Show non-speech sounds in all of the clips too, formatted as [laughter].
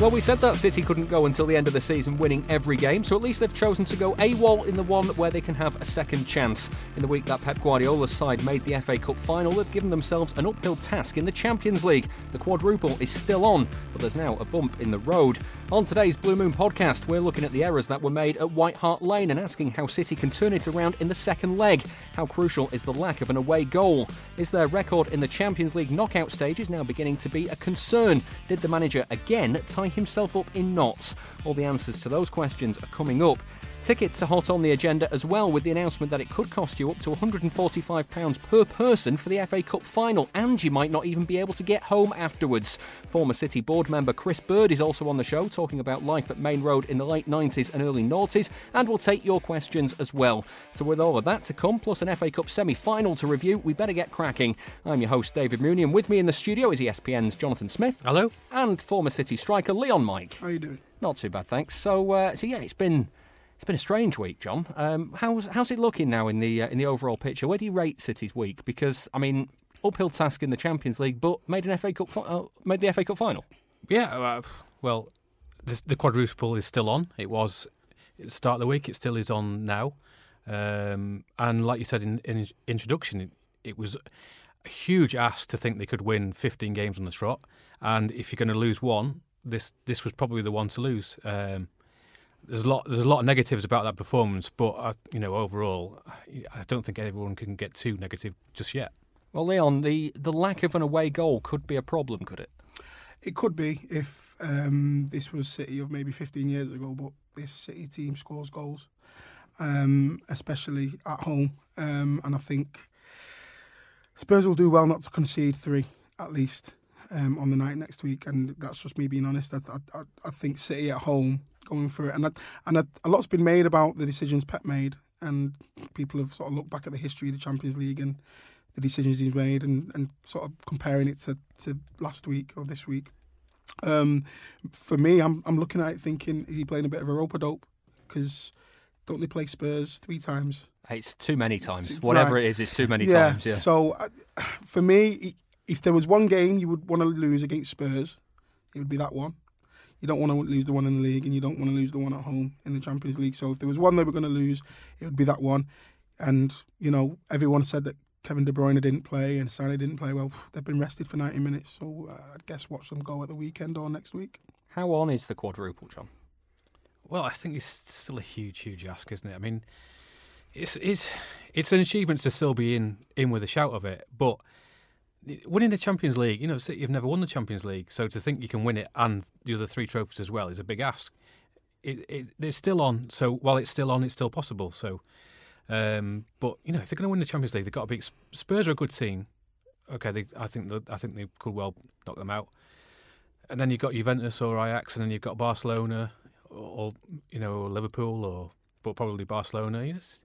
Well, we said that City couldn't go until the end of the season winning every game, so at least they've chosen to go AWOL in the one where they can have a second chance. In the week that Pep Guardiola's side made the FA Cup final, they've given themselves an uphill task in the Champions League. The quadruple is still on, but there's now a bump in the road. On today's Blue Moon podcast, we're looking at the errors that were made at White Hart Lane and asking how City can turn it around in the second leg. How crucial is the lack of an away goal? Is their record in the Champions League knockout stages now beginning to be a concern? Did the manager again tie himself up in knots? All the answers to those questions are coming up. Tickets are hot on the agenda as well, with the announcement that it could cost you up to £145 per person for the FA Cup final, and you might not even be able to get home afterwards. Former City board member Chris Bird is also on the show, talking about life at Maine Road in the late 90s and early noughties, and we'll take your questions as well. So, with all of that to come, plus an FA Cup semi final to review, we better get cracking. I'm your host, David Mooney, and with me in the studio is ESPN's Jonathan Smith. Hello. And former City striker Leon Mike. How you doing? Not too bad, thanks. So, uh, so yeah, it's been it's been a strange week, John. Um, how's how's it looking now in the uh, in the overall picture? Where do you rate City's week? Because I mean, uphill task in the Champions League, but made an FA Cup fi- uh, made the FA Cup final. Yeah. Uh, well, the, the quadruple is still on. It was at the start of the week. It still is on now. Um, and like you said in, in introduction, it, it was a huge ask to think they could win 15 games on the trot. And if you're going to lose one, this this was probably the one to lose. Um, there's a lot there's a lot of negatives about that performance, but uh, you know overall, I don't think everyone can get too negative just yet. Well, Leon, the the lack of an away goal could be a problem, could it? It could be if um, this was City of maybe 15 years ago, but this City team scores goals, um, especially at home, um, and I think Spurs will do well not to concede three at least um, on the night next week, and that's just me being honest. I, I, I think City at home going through it, and I, and I, a lot's been made about the decisions Pep made, and people have sort of looked back at the history of the Champions League and the decisions he's made, and, and sort of comparing it to, to last week or this week. Um, for me, I'm I'm looking at it thinking, is he playing a bit of a rope a dope? Because don't they play Spurs three times? It's too many times. Right. Whatever it is, it's too many yeah. times. Yeah. So uh, for me, if there was one game you would want to lose against Spurs, it would be that one. You don't want to lose the one in the league, and you don't want to lose the one at home in the Champions League. So if there was one they were going to lose, it would be that one. And you know, everyone said that Kevin De Bruyne didn't play and Sané didn't play. Well, they've been rested for 90 minutes, so uh, I guess watch them go at the weekend or next week. How on is the quadruple, John? Well, I think it's still a huge, huge ask, isn't it? I mean, it's it's it's an achievement to still be in in with a shout of it, but winning the Champions League, you know, City have never won the Champions League, so to think you can win it and the other three trophies as well is a big ask. It, it it's still on, so while it's still on, it's still possible. So, um, but you know, if they're going to win the Champions League, they've got to be. Spurs are a good team. Okay, they, I think that I think they could well knock them out. And then you've got Juventus or Ajax, and then you've got Barcelona or, or you know Liverpool or but probably Barcelona. You know, it's,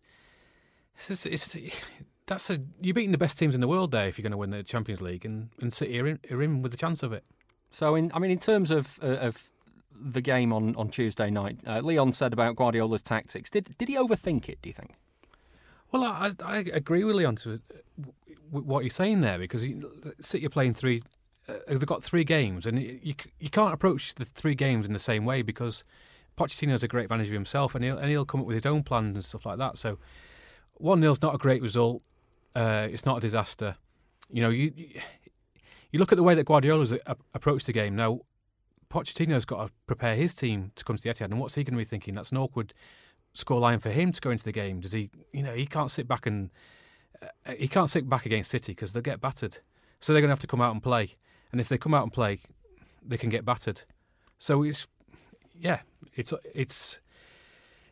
it's, it's, that's a you're beating the best teams in the world there if you're going to win the Champions League, and and City are in, are in with a chance of it. So, in I mean, in terms of uh, of the game on, on Tuesday night, uh, Leon said about Guardiola's tactics. Did did he overthink it? Do you think? Well, I, I agree with Leon to what you're saying there because he, City are playing three. Uh, they've got three games, and you you can't approach the three games in the same way because Pochettino's a great manager himself, and he'll and he'll come up with his own plans and stuff like that. So one 0 is not a great result. Uh, it's not a disaster. You know, you you look at the way that Guardiola's approached the game. Now, Pochettino's got to prepare his team to come to the Etihad, and what's he going to be thinking? That's an awkward scoreline for him to go into the game. Does he? You know, he can't sit back and uh, he can't sit back against City because they'll get battered. So they're going to have to come out and play, and if they come out and play, they can get battered. So it's yeah, it's it's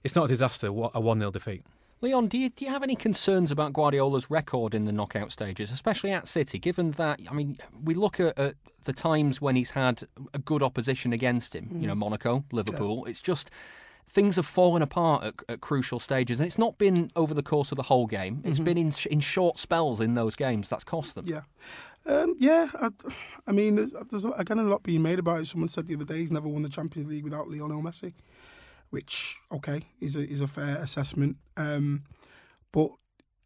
it's not a disaster. A one 0 defeat. Leon, do you, do you have any concerns about Guardiola's record in the knockout stages, especially at City, given that, I mean, we look at, at the times when he's had a good opposition against him, mm. you know, Monaco, Liverpool, yeah. it's just, things have fallen apart at, at, crucial stages, and it's not been over the course of the whole game. It's mm-hmm. been in in short spells in those games that's cost them. Yeah, um, yeah. I, I mean, there's, there's, again a lot being made about it. Someone said the other day he's never won the Champions League without Lionel Messi, which okay is a is a fair assessment. Um, but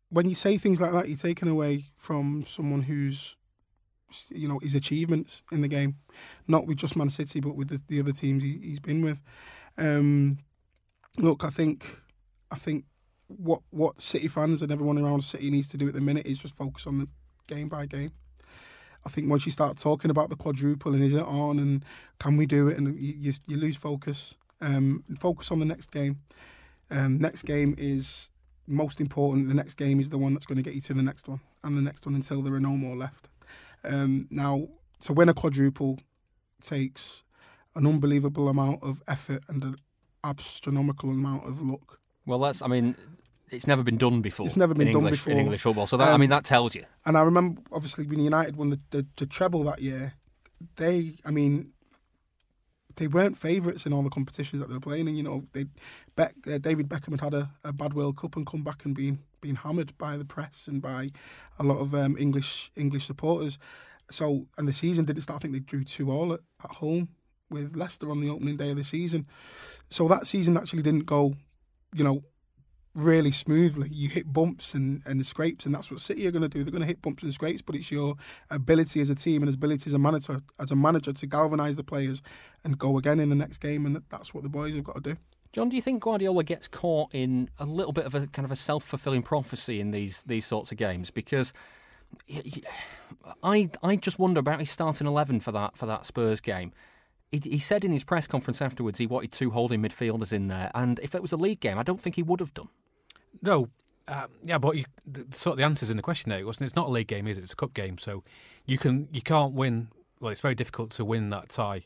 when you say things like that, you're taking away from someone who's you know his achievements in the game, not with just Man City, but with the, the other teams he, has been with. Um, look, I think, I think what what City fans and everyone around City needs to do at the minute is just focus on the game by game. I think once you start talking about the quadruple and is it on and can we do it, and you you, you lose focus. Um, focus on the next game. Um, next game is most important. The next game is the one that's going to get you to the next one and the next one until there are no more left. Um, now, to win a quadruple takes an unbelievable amount of effort and an astronomical amount of luck. Well, that's, I mean, it's never been done before. It's never been done English, before in English football. So that, um, I mean, that tells you. And I remember, obviously, when United won the, the, the treble that year, they, I mean, they weren't favourites in all the competitions that they were playing. And you know, they, Beck, uh, David Beckham had had a, a, bad World Cup and come back and been been hammered by the press and by a lot of um, English English supporters. So, and the season didn't start. I think they drew two all at, at home with Leicester on the opening day of the season. So that season actually didn't go, you know, really smoothly. You hit bumps and, and scrapes, and that's what City are going to do. They're going to hit bumps and scrapes, but it's your ability as a team and ability as a manager as a manager to galvanise the players and go again in the next game, and that's what the boys have got to do. John, do you think Guardiola gets caught in a little bit of a kind of a self fulfilling prophecy in these these sorts of games? Because I I just wonder about his starting eleven for that for that Spurs game. He, he, said in his press conference afterwards he wanted two holding midfielders in there, and if it was a league game, I don't think he would have done. No, uh, yeah, but you, the, sort of the answers in the question there. It's not a league game, is it? It's a cup game, so you can you can't win. Well, it's very difficult to win that tie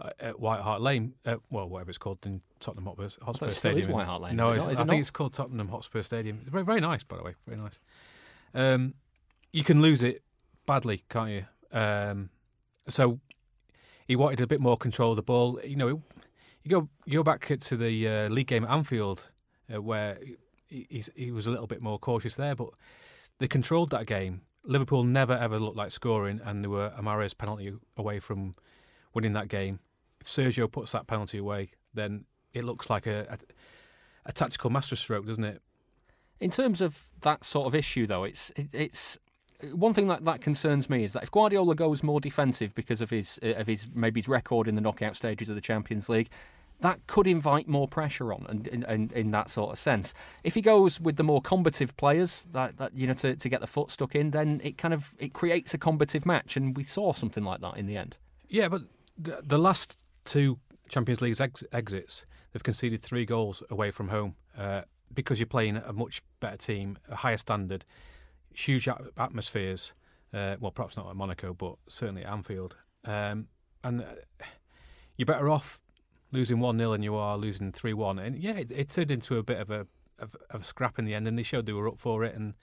uh, at White Hart Lane. Uh, well, whatever it's called in Tottenham Hotspur, Hotspur Stadium. White Hart Lane. No, it I think it's called Tottenham Hotspur Stadium. It's very, very nice, by the way. Very nice. Um, you can lose it badly, can't you? Um, so he wanted a bit more control of the ball. You know, you go you go back to the uh, league game at Anfield uh, where he, he was a little bit more cautious there, but they controlled that game. Liverpool never ever looked like scoring, and they were a Mahrez penalty away from winning that game. If Sergio puts that penalty away, then it looks like a, a, a tactical masterstroke, doesn't it? In terms of that sort of issue, though, it's it, it's one thing that, that concerns me is that if Guardiola goes more defensive because of his uh, of his maybe his record in the knockout stages of the Champions League, that could invite more pressure on, and in, in, that sort of sense. If he goes with the more combative players, that, that you know, to, to get the foot stuck in, then it kind of it creates a combative match, and we saw something like that in the end. Yeah, but the, the last two Champions League ex- exits, they've conceded three goals away from home uh, because you're playing a much better team, a higher standard, huge atmospheres. Uh, well, perhaps not at Monaco, but certainly at Anfield. Um, and uh, you're better off losing 1 0 and you are losing 3 1. And yeah, it, it, turned into a bit of a, of, of, a scrap in the end, and they showed they were up for it. And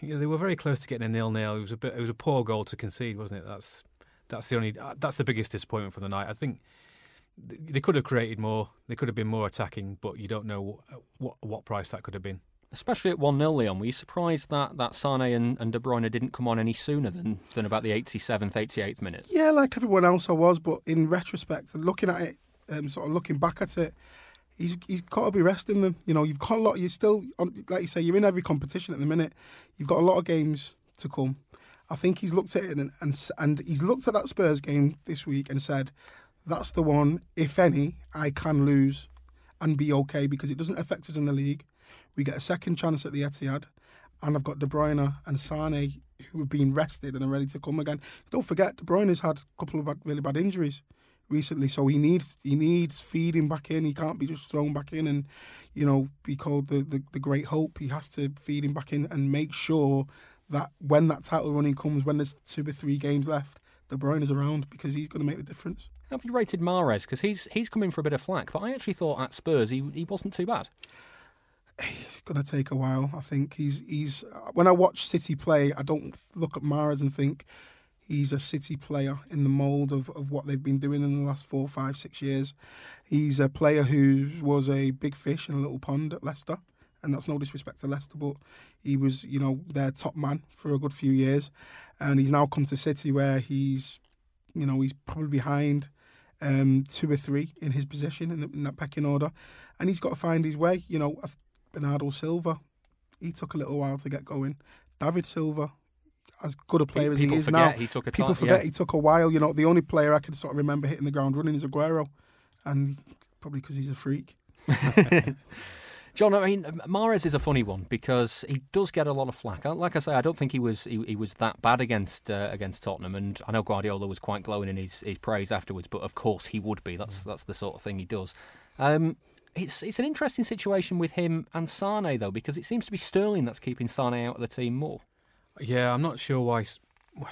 you know, they were very close to getting a nil nil. It was a bit, it was a poor goal to concede, wasn't it? That's that's the only uh, that's the biggest disappointment for the night. I think they could have created more. They could have been more attacking, but you don't know what what price that could have been especially at 1 0, Leon, were you surprised that, that Sane and, and De Bruyne didn't come on any sooner than, than about the 87th, 88th minute? Yeah, like everyone else I was, but in retrospect and looking at it, um, sort of looking back at it, he's he's got to be resting them. You know, you've got a lot, you're still, like you say, you're in every competition at the minute. You've got a lot of games to come. I think he's looked at it and, and, and he's looked at that Spurs game this week and said, that's the one, if any, I can lose and be okay because it doesn't affect us in the league. We get a second chance at the Etihad, and I've got De Bruyne and Sane who have been rested and are ready to come again. Don't forget, De Bruyne has had a couple of really bad injuries recently, so he needs he needs feeding back in. He can't be just thrown back in and you know be called the, the, the great hope. He has to feed him back in and make sure that when that title running comes, when there's two or three games left, De Bruyne is around because he's going to make the difference. Have you rated Mahrez? Because he's he's coming for a bit of flack, but I actually thought at Spurs he he wasn't too bad it's going to take a while. I think he's he's when I watch City play, I don't look at Mahrez and think He's a City player in the mould of, of what they've been doing in the last four, five, six years. He's a player who was a big fish in a little pond at Leicester, and that's no disrespect to Leicester, but he was, you know, their top man for a good few years, and he's now come to City where he's, you know, he's probably behind um, two or three in his position in, in that pecking order, and he's got to find his way. You know, Bernardo Silva, he took a little while to get going. David Silva, as good a player as People he is forget now, he took a people time- forget yeah. he took a while. You know, the only player I can sort of remember hitting the ground running is Aguero, and probably because he's a freak. [laughs] John, I mean, Mahrez is a funny one because he does get a lot of flack. Like I say, I don't think he was he, he was that bad against uh, against Tottenham, and I know Guardiola was quite glowing in his, his praise afterwards. But of course, he would be. That's that's the sort of thing he does. Um, it's it's an interesting situation with him and Sane though, because it seems to be Sterling that's keeping Sane out of the team more. Yeah, I'm not sure why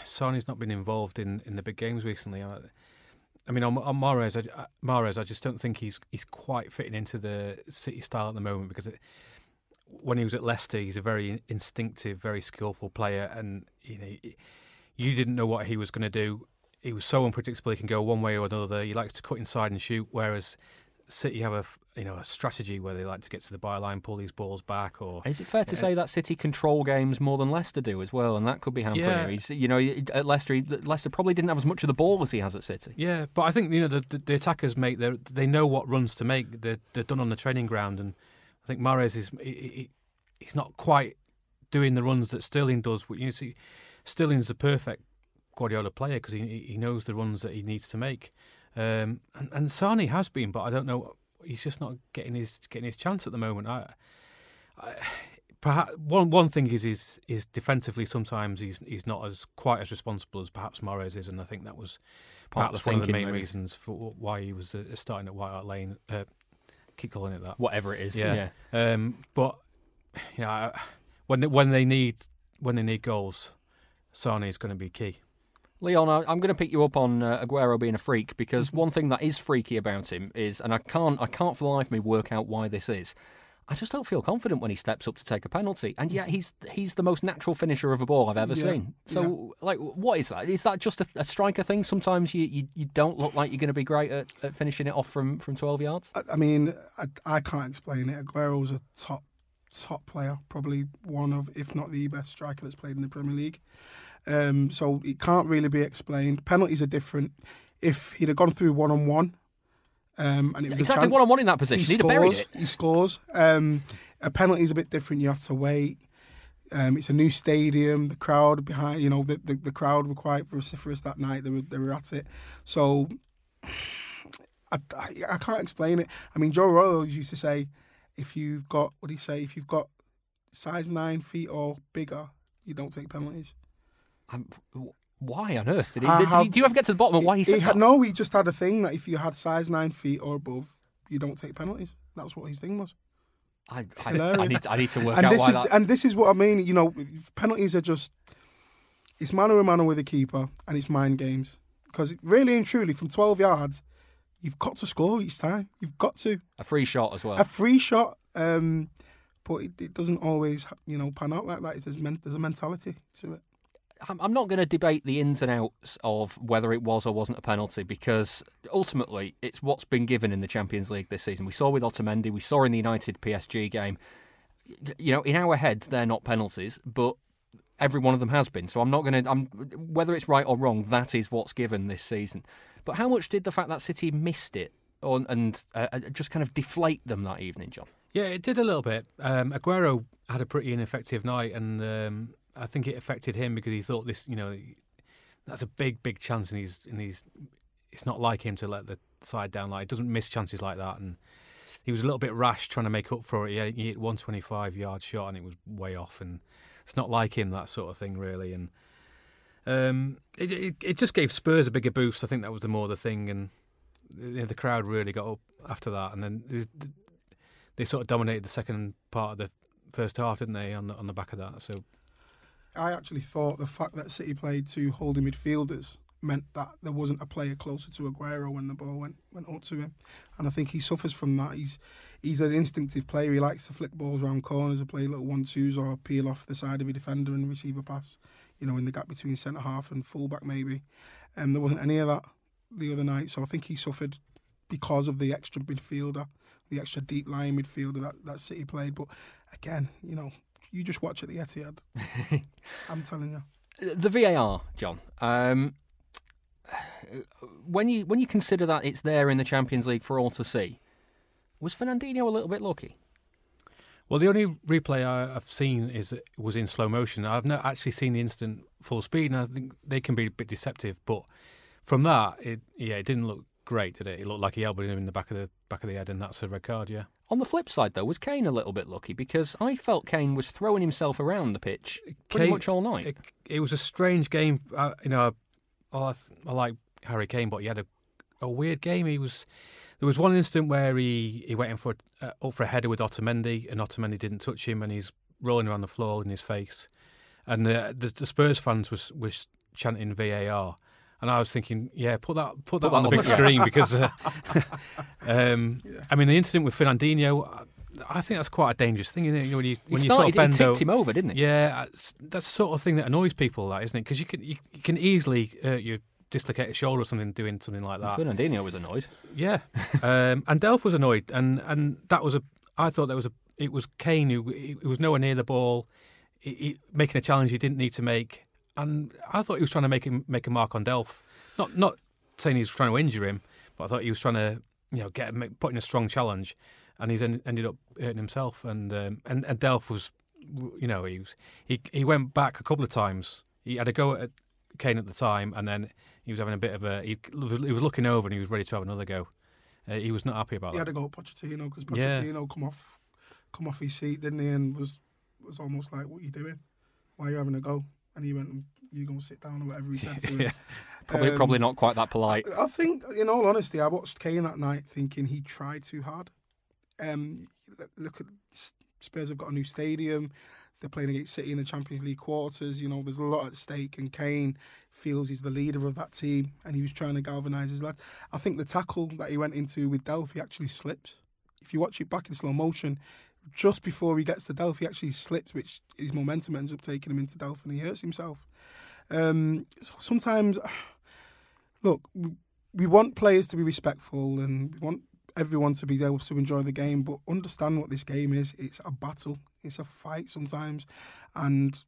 Sane's not been involved in, in the big games recently. I, mean, on, on Mahrez, I, I- Mahrez, I just don't think he's he's quite fitting into the City style at the moment because it, when he was at Leicester, he's a very instinctive, very skillful player, and you know, you didn't know what he was going to do. He was so unpredictable; he can go one way or another. He likes to cut inside and shoot, whereas City have a you know a strategy where they like to get to the byline, pull these balls back, or Is it fair to Yeah. say that City control games more than Leicester do as well, and that could be hampering Yeah. him? You know, at Leicester, he, Leicester probably didn't have as much of the ball as he has at City. Yeah, but I think you know the, the, the attackers make they they know what runs to make. They're they're done on the training ground, and I think Mahrez is he, he, he's not quite doing the runs that Sterling does. You see, Sterling's the perfect Guardiola player because he he knows the runs that he needs to make, um, and and Sane has been, but I don't know. He's just not getting his getting his chance at the moment. I, I perhaps one one thing is is is defensively sometimes he's he's not as quite as responsible as perhaps Mahrez is, and I think that was Part of perhaps one of the main maybe. reasons for why he was uh, starting at White Hart Lane. Uh, keep calling it that. Whatever it is, Yeah. yeah. Um, but yeah, I- when they, when they need when they need goals, Sane is going to be key. Leon, I'm going to pick you up on uh, Aguero being a freak because one thing that is freaky about him is, and I can't, I can't for the life of me work out why this is. I just don't feel confident when he steps up to take a penalty, and yet he's he's the most natural finisher of a ball I've ever Yeah, seen. So, like, what is that? Is that just a, a striker thing? Sometimes you, you, you don't look like you're going to be great at, at finishing it off from, from 12 yards. I, I mean, I, I can't explain it. Aguero's a top top player, probably one of, if not the best striker that's played in the Premier League. Um, so it can't really be explained. Penalties are different. If he'd have gone through one on one, um, and it was Exactly one on one in that position. he He'd have buried scores. it. He scores. Um, a penalty is a bit different. You have to wait. Um, it's a new stadium. The crowd behind, you know, the, the, the crowd were quite vociferous that night. They were they were at it. So I, I, I can't explain it. I mean, Joe Royle used to say, if you've got what do you say? If you've got size nine feet or bigger, you don't take penalties. I'm, why on earth did he? Did, have- do you ever get to the bottom of why he said had, that? no, he just had a thing that if you had size nine feet or above, you don't take penalties. That's what his thing was. I, I. I need, I need to work and out this why is that. and this is what I mean. You know, penalties are just it's mano a mano with the keeper, and it's mind games. Because really and truly, from twelve yards, you've got to score each time. You've got to A free shot as well. a free shot, um, but it, it doesn't always you know pan out like that. There's, men, there's a mentality to it. I'm not going to debate the ins and outs of whether it was or wasn't a penalty because ultimately it's what's been given in the Champions League this season. We saw with Otamendi, we saw in the United PSG game. You know, in our heads, they're not penalties, but every one of them has been. So I'm not going to. I'm whether it's right or wrong. That is what's given this season. But how much did the fact that City missed it on, and uh, uh, just kind of deflate them that evening, John? Yeah, it did a little bit. Um, Aguero had a pretty ineffective night, and um, I think it affected him because he thought this, you know, that's a big, big chance, and he's and he's. It's not like him to let the side down. Like he doesn't miss chances like that, and he was a little bit rash trying to make up for it. He, hit one twenty five yard shot, and it was way off, and it's not like him that sort of thing really. And um, it, it it just gave Spurs a bigger boost. I think that was the more the thing, and the, crowd really got up after that, and then. The, the, they sort of dominated the second part of the first half, didn't they? On the on the back of that, so I actually thought the fact that City played two holding midfielders meant that there wasn't a player closer to Aguero when the ball went went up to him, and I think he suffers from that. He's he's an instinctive player. He likes to flick balls around corners, or play little one twos, or peel off the side of a defender and receive a pass. you know, in the gap between centre half and fullback maybe. Um, there wasn't any of that the other night, so I think he suffered because of the extra midfielder, the extra deep line midfielder that, that City played. But again, you know, you just watch at the Etihad. [laughs] I'm telling you. The VAR, John. Um, when you when you consider that it's there in the Champions League for all to see, was Fernandinho a little bit lucky? Well, the only replay I, have seen is was in slow motion. I've not actually seen the instant full speed, and I think they can be a bit deceptive. But from that, it yeah, it didn't look great, did it? It looked like he elbowed him in the back of the back of the head, and that's a red card. Yeah. On the flip side, though, was Kane a little bit lucky because I felt Kane was throwing himself around the pitch pretty Kane, much all night. It, it was a strange game. Uh, you know, I, I like Harry Kane, but he had a, a weird game. He was there was one instant where he, he went in for a, uh, up for a header with Otamendi, and Otamendi didn't touch him, and he's rolling around the floor in his face. And the, the, the Spurs fans was was chanting VAR, and I was thinking, yeah, put that put that put on that the big screen [laughs] because, uh, [laughs] um, yeah. I mean, the incident with Fernandinho. I think that's quite a dangerous thing, isn't it? You know, when you when he you started, sort of bend he tipped him over, didn't he? Yeah, that's the sort of thing that annoys people, that isn't it? Because you can you, you, can easily hurt your dislocate a shoulder or something doing something like that. Fernandinho was annoyed. Yeah, um, and Delph was annoyed, and and that was a. I thought that was a. It was Kane who it was nowhere near the ball, he, he, making a challenge he didn't need to make, and I thought he was trying to make him make a mark on Delph. Not not saying he was trying to injure him, but I thought he was trying to you know get put in a strong challenge, and he's en- ended up hurting himself. And um, and and Delph was, you know, he was he he went back a couple of times. He had a go at Kane at the time, and then he was having a bit of a. He, he was looking over and he was ready to have another go. Uh, he was not happy about he that. He had to go at Pochettino because Pochettino yeah. come off, come off his seat, didn't he? And was was almost like, "What are you doing? Why are you having a go?" And he went, "You gonna sit down or whatever he said to [laughs] him." yeah. Probably, um, probably not quite that polite. I, I, think, in all honesty, I watched Kane that night thinking he tried too hard. Um, look at Spurs have got a new stadium. They're playing against City in the Champions League quarters. You know, there's a lot at stake, and Kane feels he's the leader of that team, and he was trying to galvanise his lads. I think the tackle that he went into with Delphi actually slipped. If you watch it back in slow motion, just before he gets to Delphi, he actually slips, which his momentum ends up taking him into Delphi, and he hurts himself. Um, so sometimes, [sighs] look, we want players to be respectful, and we want everyone to be able to enjoy the game, but understand what this game is. It's a battle. It's a fight sometimes, and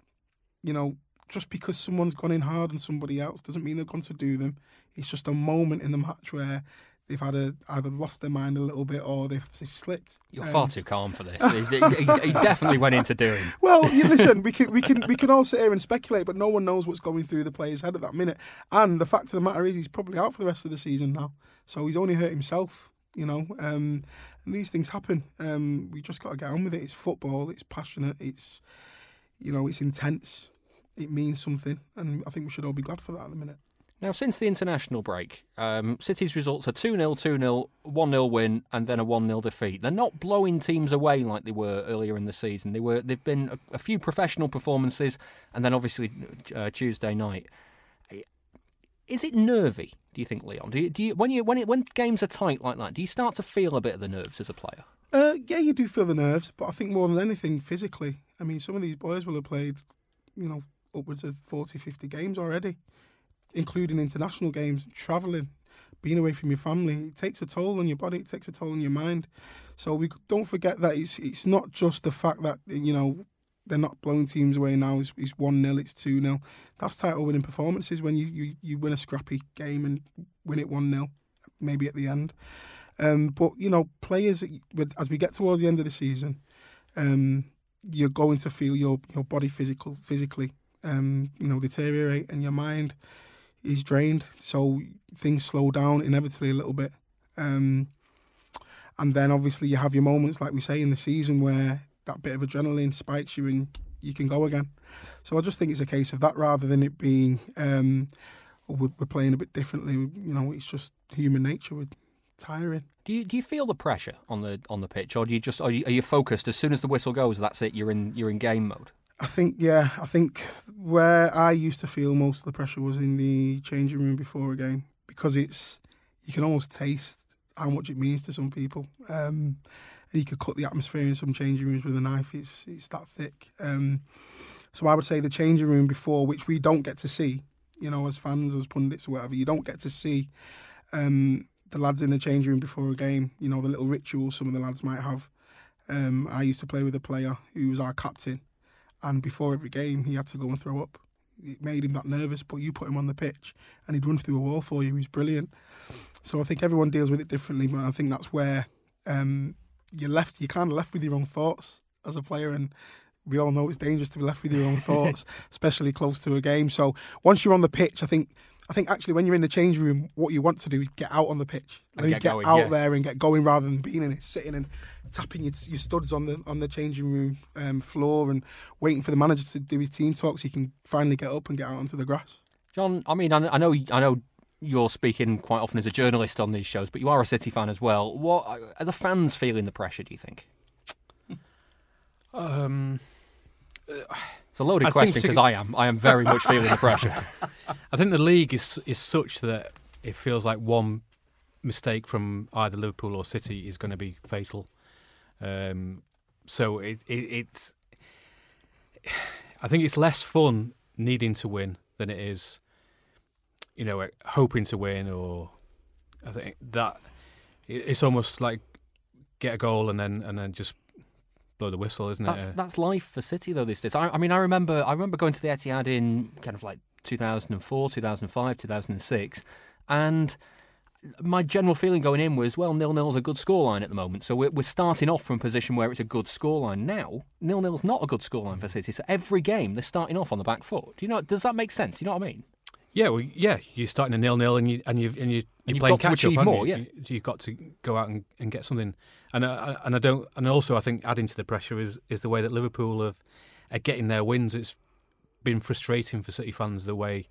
you know just because someone's gone in hard on somebody else doesn't mean they've gone to do them. It's just a moment in the match where they've had a, either lost their mind a little bit or they've, they've slipped. You're um, far too calm for this. he, he, definitely went into doing. [laughs] Well, you listen, we can we can we can all sit here and speculate, but no one knows what's going through the player's head at that minute. And the fact of the matter is, he's probably out for the rest of the season now, so he's only hurt himself. You know, um, and these things happen. Um, we just got to get on with it. It's football. It's passionate. It's you know, it's intense it means something, and I think we should all be glad for that at the minute. Now, since the international break, um, City's results are 2 0, 2 0, 1 0 win, and then a 1 0 defeat. They're not blowing teams away like they were earlier in the season. They were, they've been a, a few professional performances, and then obviously uh, Tuesday night. Is it nervy, do you think, Leon? Do you, do you, when, you, when, it, when games are tight like that, do you start to feel a bit of the nerves as a player? Uh, yeah, you do feel the nerves, but I think more than anything, physically. I mean, some of these boys will have played, you know, upwards of 40, 50 games already, including international games, travelling, being away from your family. It takes a toll on your body, it takes a toll on your mind. So we don't forget that it's it's not just the fact that, you know, they're not blowing teams away now. It's, it's 1 0, it's 2 0. That's title winning performances when you, you, you win a scrappy game and win it 1 0, maybe at the end. Um, but, you know, players, as we get towards the end of the season, um, you're going to feel your, your body physical physically um, you know, deteriorate and your mind is drained. So things slow down inevitably a little bit. Um, and then obviously you have your moments, like we say in the season, where that bit of adrenaline spikes you and you can go again. So I just think it's a case of that rather than it being um, we're, playing a bit differently. You know, it's just human nature. We're tiring. Do you do you feel the pressure on the on the pitch, or do you just are you, are you focused as soon as the whistle goes? That's it. You're in you're in game mode. I think, yeah, I think where I used to feel most of the pressure was in the changing room before a game because it's you can almost taste how much it means to some people. Um, and you could cut the atmosphere in some changing rooms with a knife. It's it's that thick. Um, So I would say the changing room before, which we don't get to see, you know, as fans, as pundits, or whatever, you don't get to see um, the lads in the changing room before a game. You know, the little rituals some of the lads might have. Um, I used to play with a player who was our captain, and before every game, he had to go and throw up. It made him that nervous, but you put him on the pitch and he'd run through a wall for you. He was brilliant. So I think everyone deals with it differently, but I think that's where um, you're left. You're kind of left with your own thoughts as a player, and we all know it's dangerous to be left with your own [laughs] thoughts, especially close to a game. So once you're on the pitch, I think I think actually when you're in the change room, what you want to do is get out on the pitch, And Let get get going, out yeah. there and get going rather than being in it, sitting and tapping your, your studs on the on the changing room um, floor and waiting for the manager to do his team talk so you can finally get up and get out onto the grass. John, I mean, I I know, I know you're speaking quite often as a journalist on these shows, but you are a City fan as well. What are the fans feeling the pressure? Do you think? Um, It's a loaded I question because I am. I am very much feeling the pressure. [laughs] I think the league is is such that it feels like one mistake from either Liverpool or City is going to be fatal. Um, so it, it, it's, I think it's less fun needing to win than it is, you know, hoping to win. Or I think that it's almost like get a goal and then and then just blow the whistle, isn't That's it? that's life for City though. These days. I, I mean, I remember I remember going to the Etihad in kind of like 2004, 2005, 2006, and my general feeling going in was, well, nil nil's a good scoreline at the moment. So we're, we're starting off from a position where it's a good scoreline. Now, nil nil's not a good scoreline for City. So every game they're starting off on the back foot. Do you know? Does that make sense? You know what I mean? Yeah, well, yeah, you're starting a nil nil, and you and you and you And you're you've playing to catch up, more, you? yeah. You- you've got to go out and, and get something. And I, and I don't, and also I think adding to the pressure is is the way that Liverpool have are getting their wins. It's been frustrating for City fans the way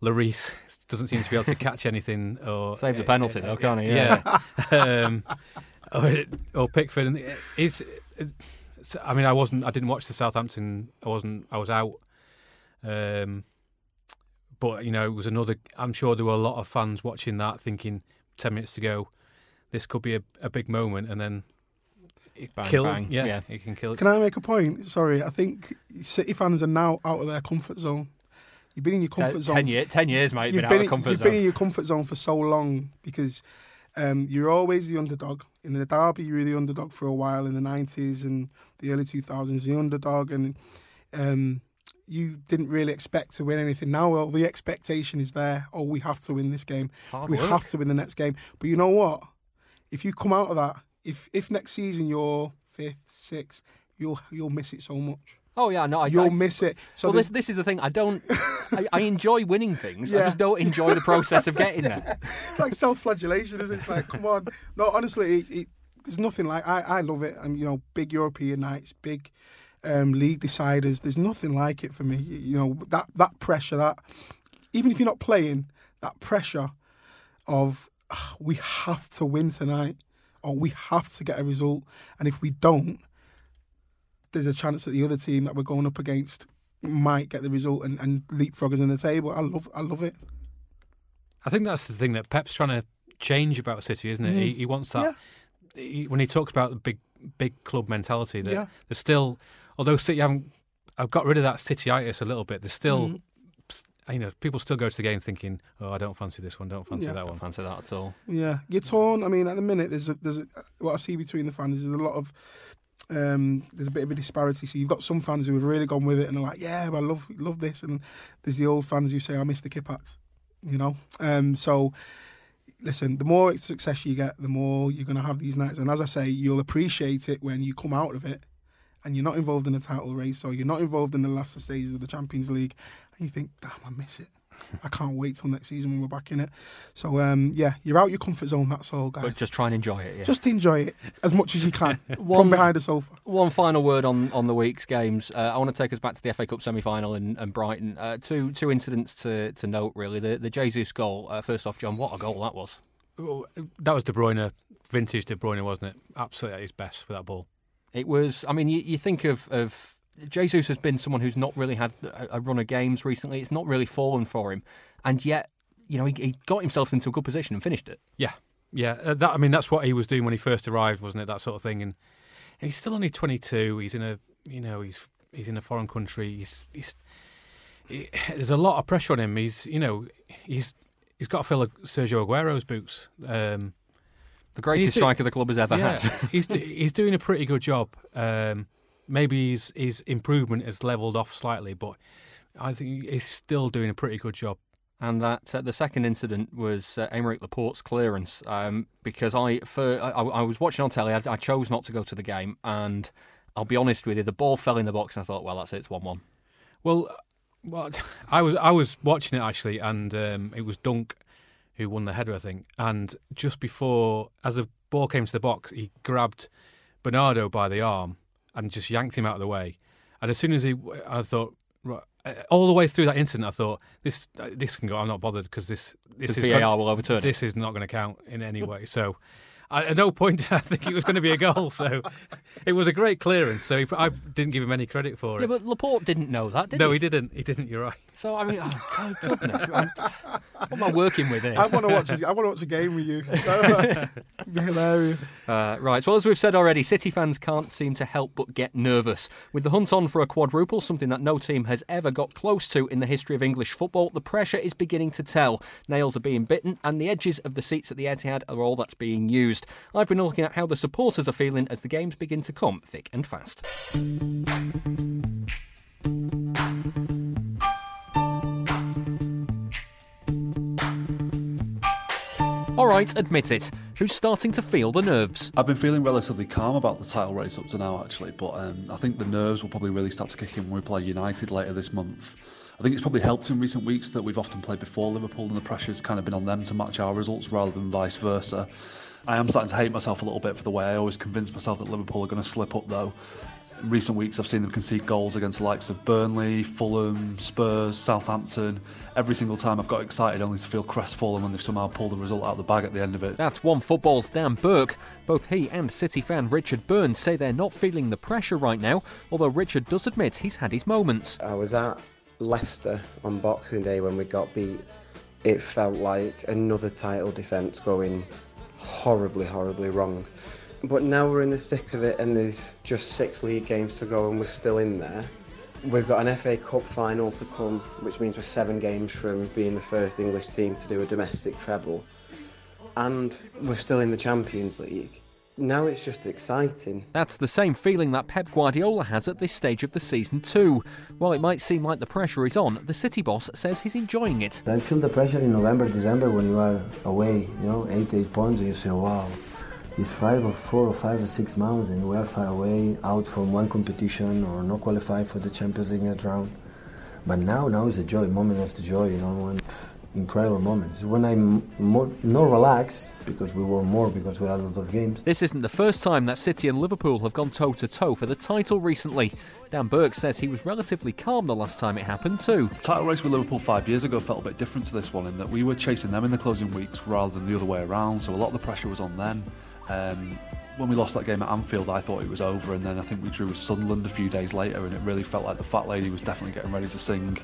Lloris [laughs] doesn't seem to be able to catch anything or Saves a penalty though, can't he? Yeah. [laughs] um, or, or Pickford. And it- it's, it's, I mean, I wasn't. I didn't watch the Southampton. I wasn't. I was out. Um, but you know, it was another. I'm sure there were a lot of fans watching that, thinking ten minutes to go, this could be a, a big moment, and then it Bang, kill. bang, Yeah, yeah. it can kill. Can I make a point? Sorry, I think City fans are now out of their comfort zone. You've been in your comfort Ten, zone. ten, year, ten years, mate. you've Been, been, out in, of comfort you've zone. been in your comfort zone for so long because um, you're always the underdog. In the derby, you were the underdog for a while in the 90s and the early 2000s, the underdog, and um, you didn't really expect to win anything. Now, well, the expectation is there. Oh, we have to win this game. Hard we work. have to win the next game. But you know what? If you come out of that, if if next season you're fifth, sixth, you'll you'll miss it so much. Oh yeah, no, I, you'll I, miss it. So well, this this is the thing. I don't. [laughs] I, I enjoy winning things. I just don't enjoy the process of getting there. [laughs] it's like self-flagellation. Isn't it? It's like, come on. No, honestly, it, it, there's nothing like. I, I love it, and you know, big European nights, big um, league deciders. There's nothing like it for me. You, know, that that pressure, that even if you're not playing, that pressure of "Ah, we have to win tonight, or we have to get a result, and if we don't, there's a chance that the other team that we're going up against might get the result and, and leapfrog us in the table. I love, I love it. I think that's the thing that Pep's trying to change about City, isn't it? Mhm. He, he wants that. He, when he talks about the big, big club mentality, that Yeah. there's still, although City haven't, I've got rid of that Cityitis a little bit. There's still, Mhm. you know, people still go to the game thinking, "Oh, I don't fancy this one, don't fancy Yeah. that I don't one." fancy that at all. Yeah, you're torn. I mean, at the minute, there's a, there's a, what I see between the fans is a lot of um, there's a bit of a disparity. So you've got some fans who have really gone with it and are like, yeah, I love love this, and there's the old fans who say, I miss the Kippax, you know. Um, so listen, the more success you get, the more you're going to have these nights, and as I say, you'll appreciate it when you come out of it. And you're not involved in the title race, or you're not involved in the last stages of the Champions League, and you think, "Damn, I miss it. I can't wait till next season when we're back in it." So, um, yeah, you're out your comfort zone. That's all, guys. But just try and enjoy it. Yeah. Just enjoy it as much as you can [laughs] One- from behind the sofa. One final word on, on the week's games. Uh, I want to take us back to the FA Cup semi final and, and Brighton. Uh, two two incidents to, to note, really. The, the Jesus goal, uh, first off, John, what a goal that was. Well, That was De Bruyne, vintage De Bruyne, wasn't it? Absolutely at his best with that ball. It was, I mean, you, you think of, of Jesus has been someone who's not really had a, a run of games recently. It's not really fallen for him. And yet, you know, he, he got himself into a good position and finished it. Yeah, yeah. uh, That I mean, that's what he was doing when he first arrived, wasn't it? That sort of thing. And, he's still only 22. He's in a, you know, he's he's in a foreign country. He's, he's he, there's a lot of pressure on him. He's you know he's he's got to fill Sergio Aguero's boots. Um, the greatest striker the club has ever yeah, had. [laughs] he's he's doing a pretty good job. Um, maybe his his improvement has levelled off slightly, but I think he's still doing a pretty good job. And that uh, the second incident was uh, Aymeric Laporte's clearance um, because I, for, I, I was watching on telly. I, I, chose not to go to the game, and I'll be honest with you, the ball fell in the box, and I thought, well, that's it, it's one-one. Well, well, [laughs] I was I was watching it actually, and um, it was Dunk who won the header, I think. And just before, as the ball came to the box, he grabbed Bernardo by the arm and just yanked him out of the way. And as soon as he, I thought, right, uh, all the way through that incident, I thought this uh, this can go. I'm not bothered because this this the is VAR gonna, will overturn. This is not going to count in any way. So I, at no point did I think it was going to be a goal. So [laughs] it was a great clearance. So he, I didn't give him any credit for it. yeah, it. but Laporte didn't know that, did no, he? he didn't. He didn't. You're right. So I mean, oh, goodness, what am I working with here? I want to watch. A, I want to watch a game with you. [laughs] [laughs] be hilarious. Uh, right. Well, as we've said already, City fans can't seem to help but get nervous. With the hunt on for a quadruple, something that no team has ever got close to in the history of English football, the pressure is beginning to tell. Nails are being bitten, and the edges of the seats at the Etihad are all that's being used. I've been looking at how the supporters are feeling as the games begin to come thick and fast. All right, admit it. Who's starting to feel the nerves? I've been feeling relatively calm about the title race up to now, actually, but um, I think the nerves will probably really start to kick in when we play United later this month. I think it's probably helped in recent weeks that we've often played before Liverpool and the pressure's kind of been on them to match our results rather than vice versa. I am starting to hate myself a little bit for the way I always convince myself that Liverpool are going to slip up, though. In recent weeks, I've seen them concede goals against the likes of Burnley, Fulham, Spurs, Southampton. Every single time I've got excited only to feel crestfallen when they've somehow pulled the result out of the bag at the end of it. That's OneFootball's Dan Burke. Both he and City fan Richard Burns say they're not feeling the pressure right now, although Richard does admit he's had his moments. I was at Leicester on Boxing Day when we got beat. It felt like another title defence going horribly, horribly wrong. But now we're in the thick of it and there's just six league games to go and we're still in there. We've got an FA Cup final to come, which means we're seven games from being the first English team to do a domestic treble. And we're still in the Champions League. Now it's just exciting. That's the same feeling that Pep Guardiola has at this stage of the season too. While it might seem like the pressure is on, the City boss says he's enjoying it. I feel the pressure in November, December when you are away, you know, eight, eight points, and you say, wow, it's five or four or five or six months and we are far away, out from one competition or not qualified for the Champions League next round. But now, now is the joy, moment of the joy, you know, one incredible moments. When I'm more, more relaxed, because we were more, because we had a lot of games. This isn't the first time that City and Liverpool have gone toe to toe for the title recently. Dan Burke says he was relatively calm the last time it happened too. The title race with Liverpool five years ago felt a bit different to this one in that we were chasing them in the closing weeks rather than the other way around, so a lot of the pressure was on them. Um, when we lost that game at Anfield, I thought it was over, and then I think we drew with Sunderland a few days later, and it really felt like the fat lady was definitely getting ready to sing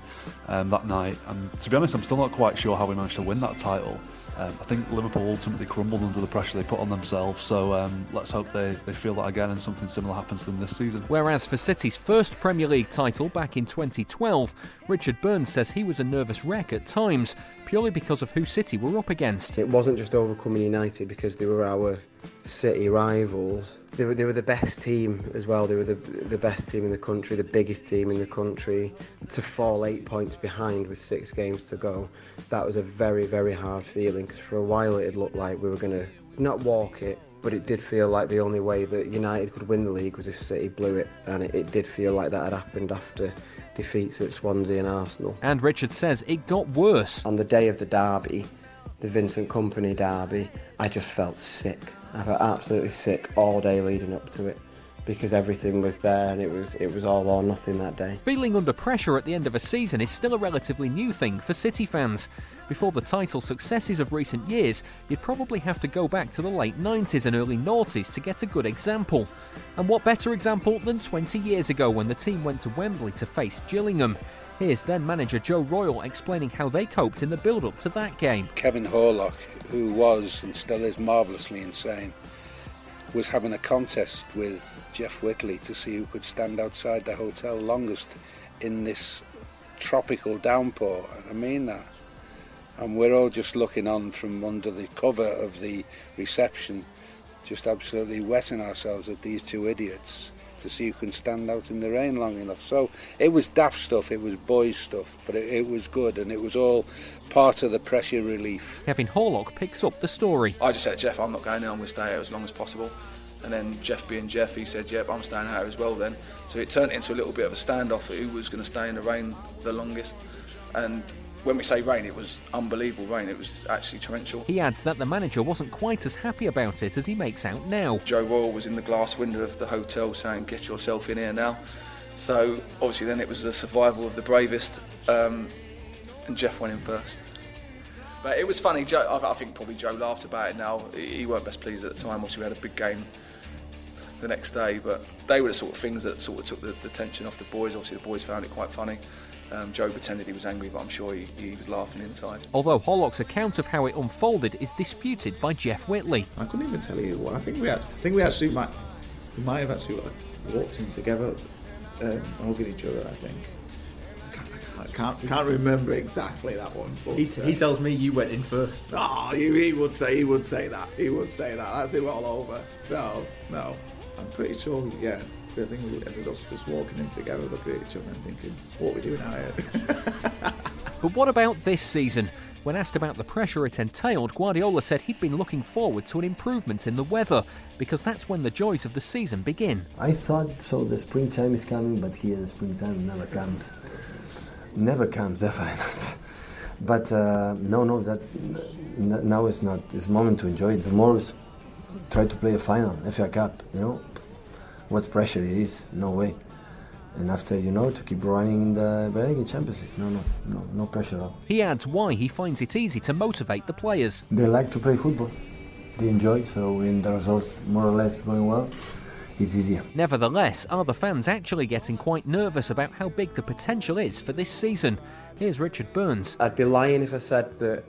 um, that night. And to be honest, I'm still not quite sure how we managed to win that title. Um, I think Liverpool ultimately crumbled under the pressure they put on themselves, so um, let's hope they, they feel that again and something similar happens to them this season. Whereas for City's first Premier League title back in 2012, Richard Burns says he was a nervous wreck at times, purely because of who City were up against. It wasn't just overcoming United because they were our City rivals. They were, they were the best team as well. They were the, the best team in the country, the biggest team in the country. To fall eight points behind with six games to go, that was a very, very hard feeling because for a while it had looked like we were going to not walk it, but it did feel like the only way that United could win the league was if City blew it, and it, it did feel like that had happened after defeats at Swansea and Arsenal. And Richard says it got worse. On the day of the derby, the Vincent Kompany derby, I just felt sick. I felt absolutely sick all day leading up to it because everything was there and it was it was all or nothing that day. Feeling under pressure at the end of a season is still a relatively new thing for City fans. Before the title successes of recent years, you'd probably have to go back to the late 90s and early noughties to get a good example. And what better example than 20 years ago when the team went to Wembley to face Gillingham? Here's then manager Joe Royle explaining how they coped in the build up to that game. Kevin Horlock, who was and still is marvellously insane, was having a contest with Jeff Whitley to see who could stand outside the hotel longest in this tropical downpour. And I mean that. And we're all just looking on from under the cover of the reception, just absolutely wetting ourselves at these two idiots to see who can stand out in the rain long enough. So it was daft stuff, it was boys stuff, but it, it was good and it was all part of the pressure relief. Kevin Horlock picks up the story. I just said Jeff, I'm not going there, I'm going to stay here as long as possible. And then Jeff being Jeff, he said, Yep, I'm staying out as well then. So it turned into a little bit of a standoff who was going to stay in the rain the longest. And when we say rain, it was unbelievable rain. It was actually torrential. He adds that the manager wasn't quite as happy about it as he makes out now. Joe Royle was in the glass window of the hotel saying, Get yourself in here now. So obviously, then it was the survival of the bravest, um, and Jeff went in first. But it was funny. Joe, I, I think probably Joe laughed about it now. He, he weren't best pleased at the time. Obviously, we had a big game the next day, but they were the sort of things that sort of took the, the tension off the boys. Obviously, the boys found it quite funny. Um, Joe pretended he was angry, but I'm sure he, he was laughing inside. Although Horlock's account of how it unfolded is disputed by Jeff Whitley. I couldn't even tell you what. I think we had. I think we actually might. We might have actually walked in together, um, hugging each other. I think. I can't, can't, can't remember exactly that one. But, he, t- uh, he tells me you went in first. Oh, he, he would say he would say that. He would say that. That's him all over. No, no. I'm pretty sure. Yeah. I think we ended up just walking in together, looking at each other and thinking, what are we doing out here? [laughs] But what about this season? When asked about the pressure it entailed, Guardiola said he'd been looking forward to an improvement in the weather because that's when the joys of the season begin. I thought so. The springtime is coming, but here the springtime never comes. Never comes, [laughs] definitely not. But uh, no, no, that n- now it's not. It's moment to enjoy it. The more is try to play a final, FA Cup. You know, what pressure it is? No way. And after you know to keep running in the in Champions League. No, no, no, no pressure at all. He adds why he finds it easy to motivate the players. They like to play football. They enjoy. So when the results more or less going well, it's easier. Nevertheless, are the fans actually getting quite nervous about how big the potential is for this season? Here's Richard Burns. I'd be lying if I said that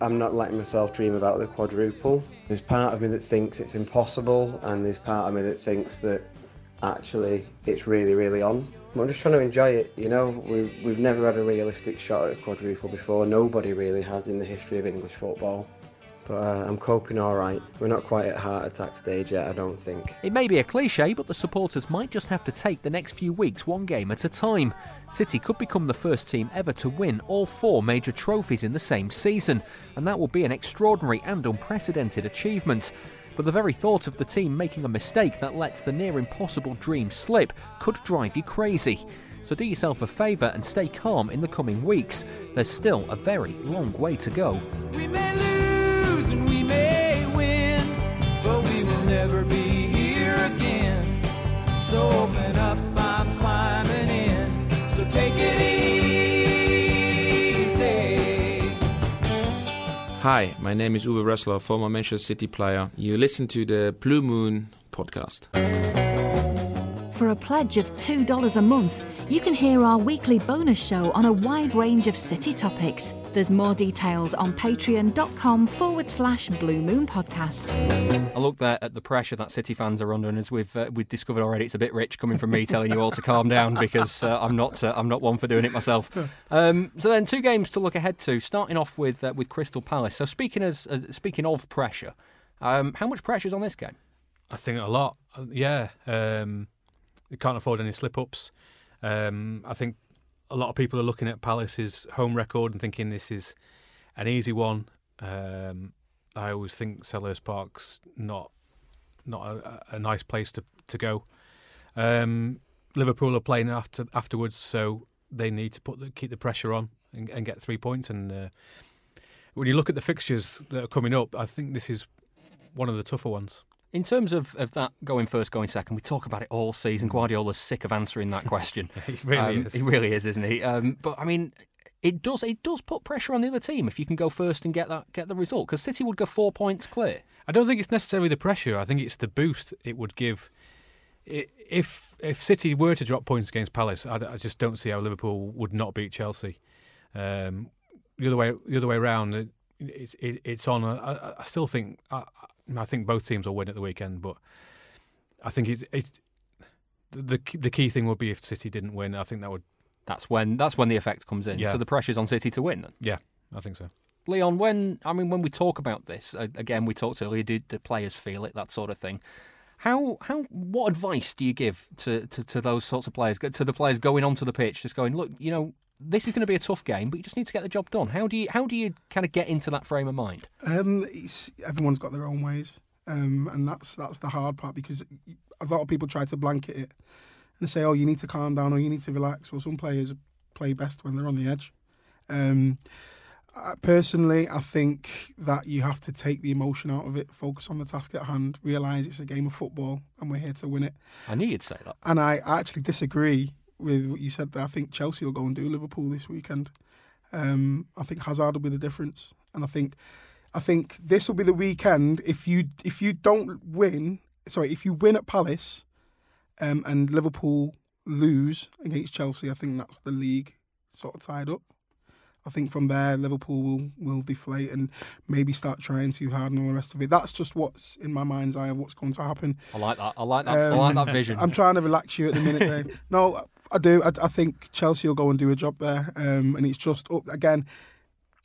I'm not letting myself dream about the quadruple. There's part of me that thinks it's impossible, and there's part of me that thinks that actually it's really, really on. I'm just trying to enjoy it, you know. We've, we've never had a realistic shot at a quadruple before. Nobody really has in the history of English football. But uh, I'm coping all right. We're not quite at heart attack stage yet, I don't think. It may be a cliche, but the supporters might just have to take the next few weeks one game at a time. City could become the first team ever to win all four major trophies in the same season, and that will be an extraordinary and unprecedented achievement. But the very thought of the team making a mistake that lets the near impossible dream slip could drive you crazy. So do yourself a favour and stay calm in the coming weeks. There's still a very long way to go. So open up, I'm climbing in. So take it easy. Hi, my name is Uwe Rössler, former Manchester City player. You listen to the Blue Moon podcast. For a pledge of $2 a month, you can hear our weekly bonus show on a wide range of city topics. There's more details on patreon.com forward slash Blue Moon Podcast. I look there at the pressure that City fans are under, and as we've uh, we've discovered already, it's a bit rich coming from me telling you all to calm down because uh, I'm not uh, I'm not one for doing it myself. Um, so then, two games to look ahead to. Starting off with uh, with Crystal Palace. So speaking as, as speaking of pressure, um, how much pressure is on this game? I think a lot. Uh, Yeah, um, they can't afford any slip ups. Um, I think a lot of people are looking at Palace's home record and thinking this is an easy one. Um, I always think Selhurst Park's not not a, a nice place to to go. Um, Liverpool are playing after afterwards, so they need to put the, keep the pressure on and, and get three points. And uh, when you look at the fixtures that are coming up, I think this is one of the tougher ones. In terms of, of that going first, going second, we talk about it all season. Guardiola's sick of answering that question. [laughs] He really Um, is. He really is, isn't he? Um, but I mean, it does it does put pressure on the other team if you can go first and get that get the result. Because City would go four points clear. I don't think it's necessarily the pressure. I think it's the boost it would give. If if City were to drop points against Palace, I, I just don't see how Liverpool would not beat Chelsea. Um, the other way the other way around, it, it's it, it's on. I, I- I still think uh, I think both teams will win at the weekend, but I think it's, it's the the key thing would be if City didn't win. I think that would. That's when that's when the effect comes in. Yeah. So the pressure's on City to win. Then. Yeah, I think so. Leon, when I mean when we talk about this again, we talked earlier. Do the players feel it? That sort of thing. How how what advice do you give to, to, to those sorts of players? To the players going onto the pitch, just going, look, you know, this is going to be a tough game, but you just need to get the job done. How do you how do you kind of get into that frame of mind? Um, it's, everyone's got their own ways, um, and that's that's the hard part because a lot of people try to blanket it and say, "Oh, you need to calm down or you need to relax." Well, some players play best when they're on the edge. Um, personally, I think that you have to take the emotion out of it, focus on the task at hand, realise it's a game of football and we're here to win it. I knew you'd say that. And I actually disagree with what you said there. I think Chelsea will go and do Liverpool this weekend. Um, I think Hazard will be the difference, and I think I think this will be the weekend. If you if you don't win, sorry, if you win at Palace, um, and Liverpool lose against Chelsea, I think that's the league sort of tied up. I think from there Liverpool will will deflate and maybe start trying too hard and all the rest of it. That's just what's in my mind's eye of what's going to happen. I like that. I like that. I like that vision. I'm trying to relax you at the minute. [laughs] Dave. no, I do. I, I, think Chelsea will go and do a job there, um, and it's just up again.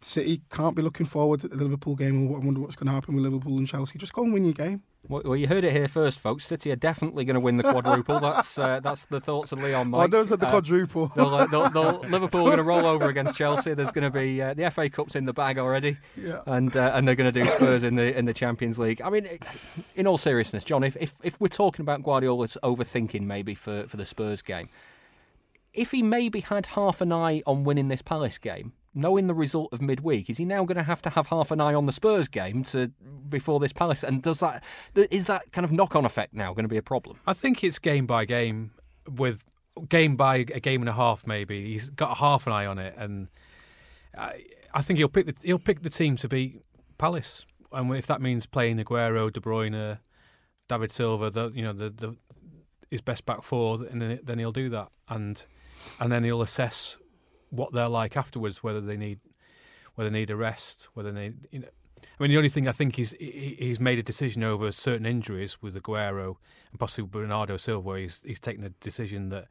City can't be looking forward to the Liverpool game. I wonder what's going to happen with Liverpool and Chelsea. Just go and win your game. Well, you heard it here first, folks. City are definitely going to win the quadruple. that's uh, that's the thoughts of Leon. Mike. Oh, those are the uh, quadruple. They'll, uh, they'll, they'll, [laughs] Liverpool are going to roll over against Chelsea. There's going to be uh, the FA Cup's in the bag already, yeah. and uh, and they're going to do Spurs in the in the Champions League. I mean, in all seriousness, John, if if, if we're talking about Guardiola's overthinking maybe for, for the Spurs game, if he maybe had half an eye on winning this Palace game, knowing the result of midweek, is he now going to have to have half an eye on the Spurs game to before this Palace? And does that is that kind of knock on effect now going to be a problem? I think it's game by game, with game by a game and a half. Maybe he's got half an eye on it, and I, I think he'll pick the he'll pick the team to beat Palace, and if that means playing Aguero, De Bruyne, David Silva, the you know the, the his best back four, then, then he'll do that, and and then he'll assess what they're like afterwards, whether they need whether they need a rest, whether they you know. I mean, the only thing I think he's he's made a decision over certain injuries with Aguero and possibly Bernardo Silva. He's he's taken a decision that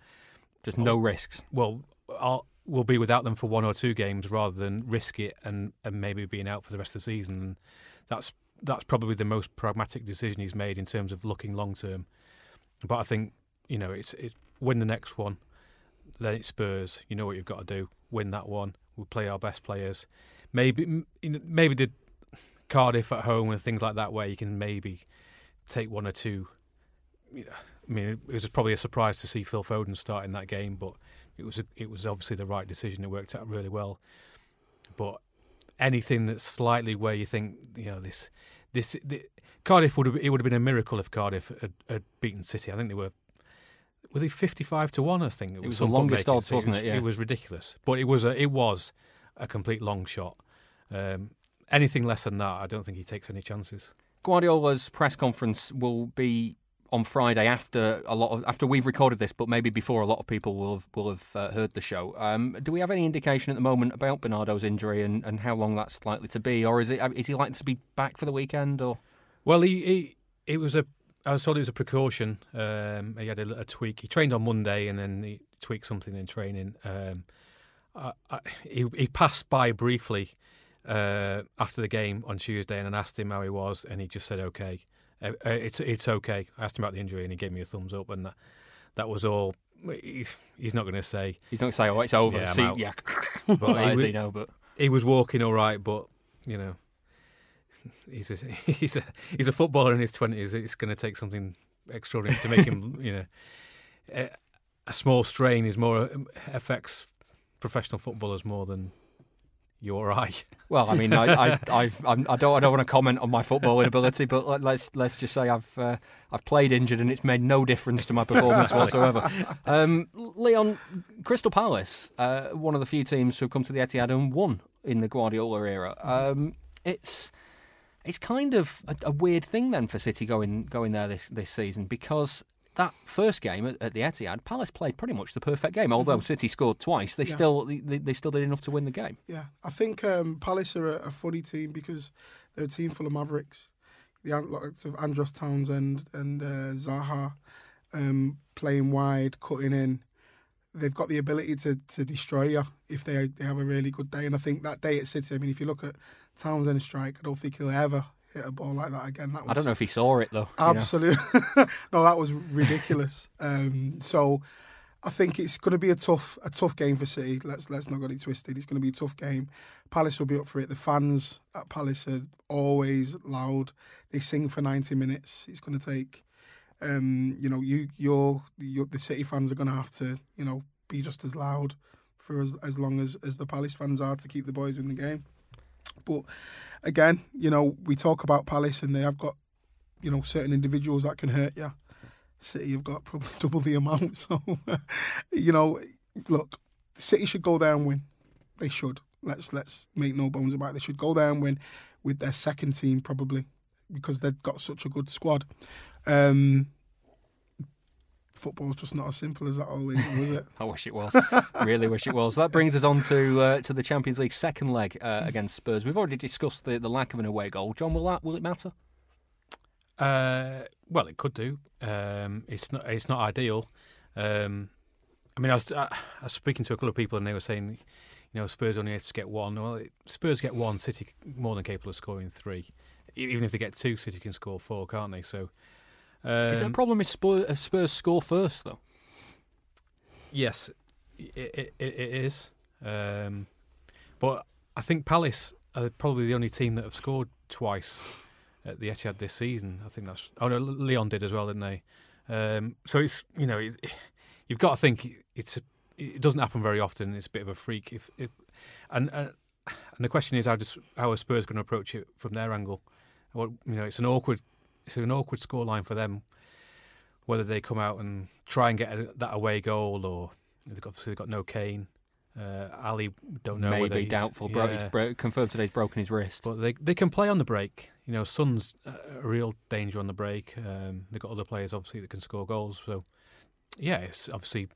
just no risks. Well, I'll, we'll be without them for one or two games rather than risk it and, and maybe being out for the rest of the season. And that's that's probably the most pragmatic decision he's made in terms of looking long term. But I think you know it's it's win the next one then it's Spurs. You know what you've got to do: win that one. We'll play our best players. Maybe, maybe the Cardiff at home and things like that, where you can maybe take one or two. You know, I mean, it was probably a surprise to see Phil Foden start in that game, but it was a, it was obviously the right decision. It worked out really well. But anything that's slightly where you think you know this this the, Cardiff would have it would have been a miracle if Cardiff had, had beaten City. I think they were was he fifty-five to one? I think it was, it was the longest odds, wasn't it? Was, yeah. It was ridiculous, but it was a it was a complete long shot. Um, anything less than that, I don't think he takes any chances. Guardiola's press conference will be on Friday after a lot of after we've recorded this, but maybe before a lot of people will have will have uh, heard the show. Um, do we have any indication at the moment about Bernardo's injury and, and how long that's likely to be, or is it is he likely to be back for the weekend? Or well, he, he it was a I was told it was a precaution. Um, he had a, a, tweak. He trained on Monday and then he tweaked something in training. Um, I, I, he, he, passed by briefly uh, after the game on Tuesday and I asked him how he was, and he just said, "Okay, uh, uh, it's it's okay." I asked him about the injury, and he gave me a thumbs up, and that that was all. He's, he's not going to say. He's not going to say, "Oh, it's over." Yeah, See, yeah. [laughs] but he, was, know, but he was walking all right, but you know he's a [laughs] he's a he's a footballer in his twenties. It's going to take something extraordinary to make him, [laughs] you know, a, a, small strain is more affects professional footballers more than you or I. Well, I mean, I, I, I've, I'm, I don't, I don't want to comment on my footballing ability, but let, us let's just say I've, uh, I've played injured, and it's made no difference to my performance [laughs] whatsoever. Um, Leon, Crystal Palace, uh, one of the few teams who have come to the Etihad and won in the Guardiola era. Um, it's it's kind of a, a, weird thing then for City going going there this this season because that first game at, at the Etihad, Palace played pretty much the perfect game. Although mm-hmm. City scored twice, they yeah. still they, they, still did enough to win the game. Yeah, I think um, Palace are a, a, funny team because they're a team full of mavericks. the likes of Andros Townsend and uh, Zaha um, playing wide, cutting in. They've got the ability to to destroy you if they they have a really good day. And I think that day at City, I mean, if you look at Townsend's strike, I don't think he'll ever hit a ball like that again. That was I don't know if he saw it though. you know. Absolutely. [laughs] no, that was ridiculous. um, so I think it's going to be a tough a tough game for City. Let's let's not get it twisted. It's going to be a tough game. Palace will be up for it. The fans at Palace are always loud. They sing for 90 minutes. It's going to take um, you know, you you're, you're the City fans are going to have to, you know, be just as loud for as, as long as, as the Palace fans are to keep the boys in the game. But again, you know, we talk about Palace and they have got, you know, certain individuals that can hurt you. City have got probably [laughs] double the amount. [laughs] So, you know, look, City should go there and win. They should. Let's let's make no bones about it. They should go there and win with their second team probably because they've got such a good squad. Um, football's just not as simple as that always is, is it? [laughs] I wish it was. really wish it was. That brings us on to uh, to the Champions League second leg uh, against Spurs. We've already discussed the, the lack of an away goal. John, will that will it matter? Uh, well, it could do. Um, it's not. It's not ideal. Um, I mean, I was, I, I was speaking to a couple of people, and they were saying, you know, Spurs only have to get one. Well, Spurs get one, City more than capable of scoring three. Even if they get two, City can score four, can't they? So, um, Is it a problem if Spurs, if Spurs score first though? Yes, it, it, it is. Um, but I think Palace are probably the only team that have scored twice at the Etihad this season. I think that's. Oh no, Leon did as well, didn't they? Um, so it's you know it, you've got to think it's a, it doesn't happen very often. It's a bit of a freak. If if and uh, and the question is how does how are Spurs going to approach it from their angle? What you know, it's an awkward it's an awkward scoreline for them. Whether they come out and try and get a, that away goal, or they've got, obviously they've got no Kane. Uh, Ali don't know. Maybe doubtful. Bro, yeah. bro- confirmed today he's broken his wrist. But they they can play on the break. You know, Son's a a real danger on the break. Um, they've got other players obviously that can score goals. So yeah, it's obviously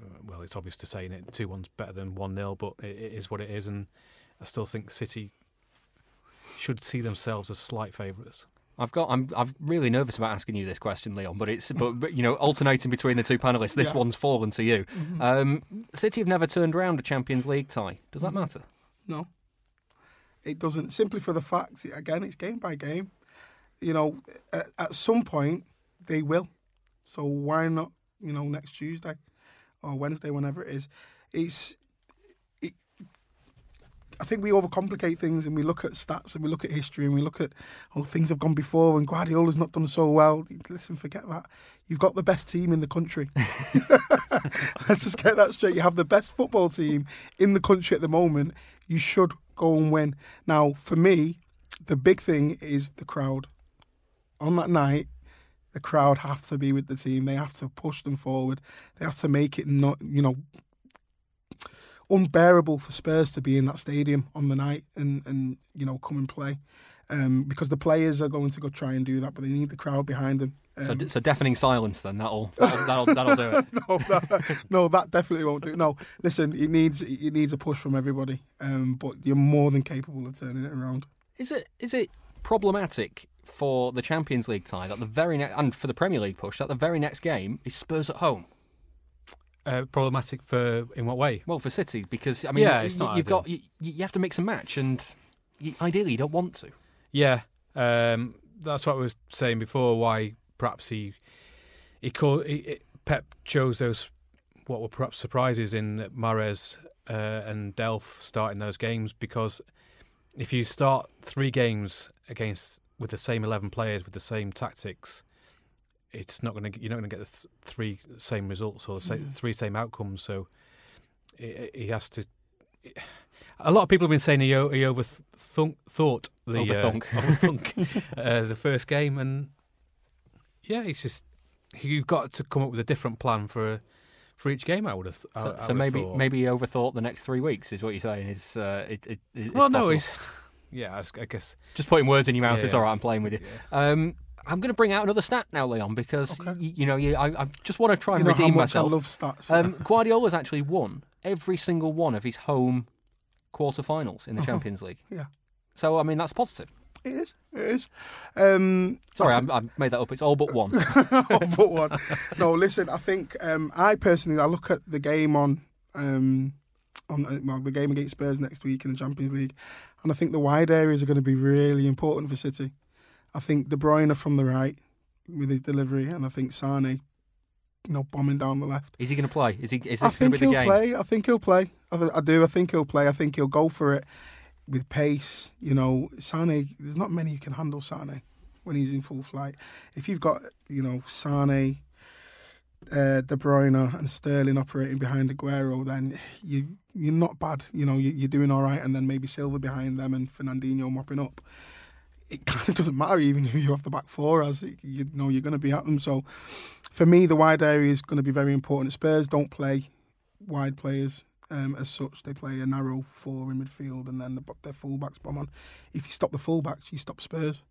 uh, well, it's obvious to say it two one's better than one 0 but it, it is what it is, and I still think City should see themselves as slight favourites. I've got. I'm. I'm really nervous about asking you this question, Leon. But it's. But, but you know, alternating between the two panelists, this Yeah. one's fallen to you. Mhm. Um, City have never turned around a Champions League tie. Does that Mhm. matter? No, it doesn't. Simply for the fact, again, it's game by game. You know, at, at some point they will. So why not? You know, next Tuesday or Wednesday, whenever it is. It's. I think we overcomplicate things and we look at stats and we look at history and we look at oh things have gone before and Guardiola's not done so well. Listen, forget that. You've got the best team in the country. [laughs] [laughs] Let's just get that straight. You have the best football team in the country at the moment. You should go and win. Now, for me, the big thing is the crowd. On that night, the crowd have to be with the team. They have to push them forward. They have to make it not, you know, unbearable for Spurs to be in that stadium on the night and and you know come and play. Um, because the players are going to go try and do that, but they need the crowd behind them. So, Um, so deafening silence. Then that'll that'll that'll, that'll do it. [laughs] no, that, no, that definitely won't do. No, listen, it needs it needs a push from everybody. Um, but you're more than capable of turning it around. Is it is it problematic for the Champions League tie that the very next and for the Premier League push that the very next game is Spurs at home? Uh, problematic for in what way? Well, for City because I mean, Yeah, it's y- not you've ideal. got you, you have to mix and match, and you, ideally you don't want to. Yeah, um, that's what I was saying before. Why perhaps he he called he, Pep chose those what were perhaps surprises in Mahrez uh, and Delph starting those games because if you start three games against with the same eleven players with the same tactics, it's not going to you're not going to get the th- three same results or the sa- Mhm. three same outcomes. So he, he has to. A lot of people have been saying he, o- he overthunk thought the uh, Overthunk. [laughs] overthunk, uh, the first game, and yeah, it's just you've got to come up with a different plan for for each game. I would have. I- So, I would so have maybe thought. maybe he overthought the next three weeks is what you're saying. Is uh, it, it, it, Well, it's no, possible. he's [laughs] yeah. I, guess just putting words in your mouth. Yeah, It's all right. I'm playing with you. Um, I'm going to bring out another stat now, Leon, because y- you, know you, I, I just want to try and You know redeem much I myself. love stats. Um, Guardiola's actually won every single one of his home quarterfinals in the Uh-huh. Champions League. Yeah. So I mean that's positive. It is. It is. Um, Sorry, I, I made that up. It's all but one. [laughs] all but one. No, listen. I think um, I personally I look at the game on um, on uh, well, the game against Spurs next week in the Champions League, and I think the wide areas are going to be really important for City. I think De Bruyne from the right with his delivery, and I think Sane, you know, bombing down the left. Is he going to play? Is he? Is this going to be the game? play. I think he'll play. I, th- I do. I think he'll play. I think he'll go for it with pace. You know, Sane. There's not many who can handle Sane when he's in full flight. If you've got, you know, Sane, uh, De Bruyne, and Sterling operating behind Aguero, then you you're not bad. You know, you, you're doing all right. And then maybe Silva behind them and Fernandinho mopping up. It [laughs] kind of doesn't matter even if you're off the back four, as you know you're going to be at them. So, for me, the wide area is going to be very important. Spurs don't play wide players um, as such. They play a narrow four in midfield, and then the, their fullbacks bomb on. If you stop the fullbacks, you stop Spurs,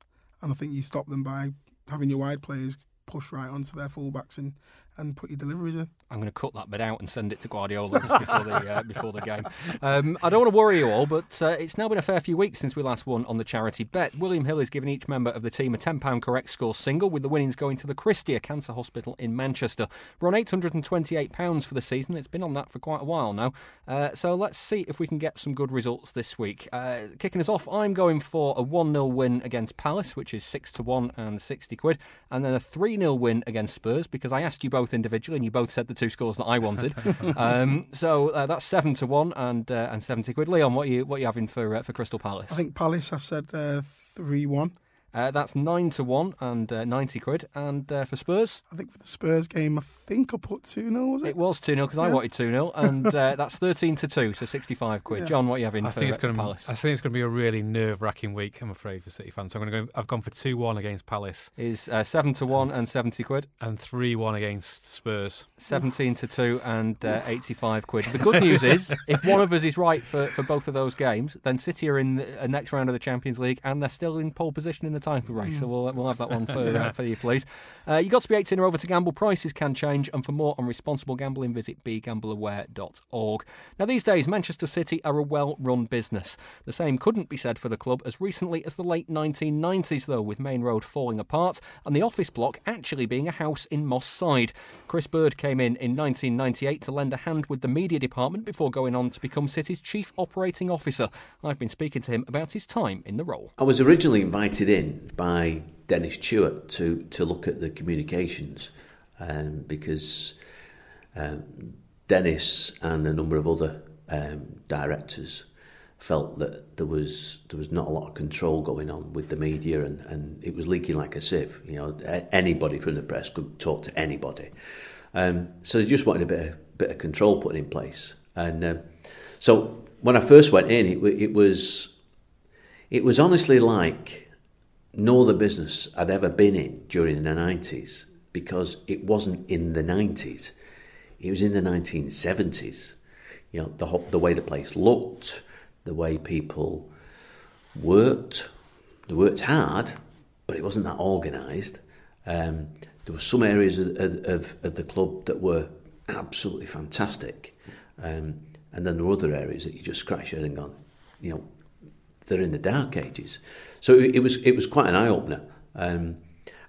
and I think you stop them by having your wide players push right onto their fullbacks and, and put your deliveries in. I'm going to cut that bit out and send it to Guardiola before the uh, [laughs] before the game. Um, I don't want to worry you all, but uh, it's now been a fair few weeks since we last won on the charity bet. William Hill is giving each member of the team a £10 correct score single, with the winnings going to the Christie Cancer Hospital in Manchester. We're on £828 for the season. It's been on that for quite a while now. Uh, so let's see if we can get some good results this week. Uh, kicking us off, I'm going for a 1 0 win against Palace, which is 6 to 1 and 60 quid, and then a 3 0 win against Spurs because I asked you both individually and you both said the two scores that I wanted. [laughs] um, so uh, that's 7 to 1 and uh, and 70 quid. Leon, what are you, what are you having for, uh, for Crystal Palace? I think Palace, I've said uh, 3 1. Uh, that's 9 to 1 and uh, 90 quid. And uh, for Spurs? I think for the Spurs game, I think I put 2 0, was it? It was 2 0 because I wanted 2 0, [laughs] and uh, that's 13 to 2, so 65 quid. Yeah. John, what are you having I for, think it's going to. Palace? I think it's going to be a really nerve-wracking week. I'm afraid for City fans. So I'm going to go. I've gone for two-one against Palace. Is uh, 7 to 1 and 70 quid. And three-one against Spurs. 17 to 2 and uh, 85 quid. The good news is, [laughs] if one of us is right for, for both of those games, then City are in the uh, next round of the Champions League and they're still in pole position in the title race. So we'll, we'll have that one for, uh, for you, please. Uh, you got to be 18 or over to gamble. Prices can change. And for more on responsible gambling, visit begambleaware.org. Now, these days, Manchester City are a well run business. The same couldn't be said for the club as recently as the late 1990s, though, with Maine Road falling apart and the office block actually being a house in Moss Side. Chris Bird came in in 1998 to lend a hand with the media department before going on to become City's chief operating officer. I've been speaking to him about his time in the role. I was originally invited in by Dennis Tueart to, to look at the communications um, because um, Dennis and a number of other um, directors felt that there was there was not a lot of control going on with the media and, and it was leaking like a sieve. You know, anybody from the press could talk to anybody. Um, so they just wanted a bit of, bit of control put in place. And um, so when I first went in, it, it was it was honestly like no the business I'd ever been in during the 90s because it wasn't in the 90s. It was in the 1970s. You know, the, ho- the way the place looked, the way people worked. They worked hard, but it wasn't that organised. Um, there were some areas of, of, of the club that were absolutely fantastic. Um, and then there were other areas that you just scratch your head and gone, you know, they're in the dark ages. So it, was it was quite an eye opener, um,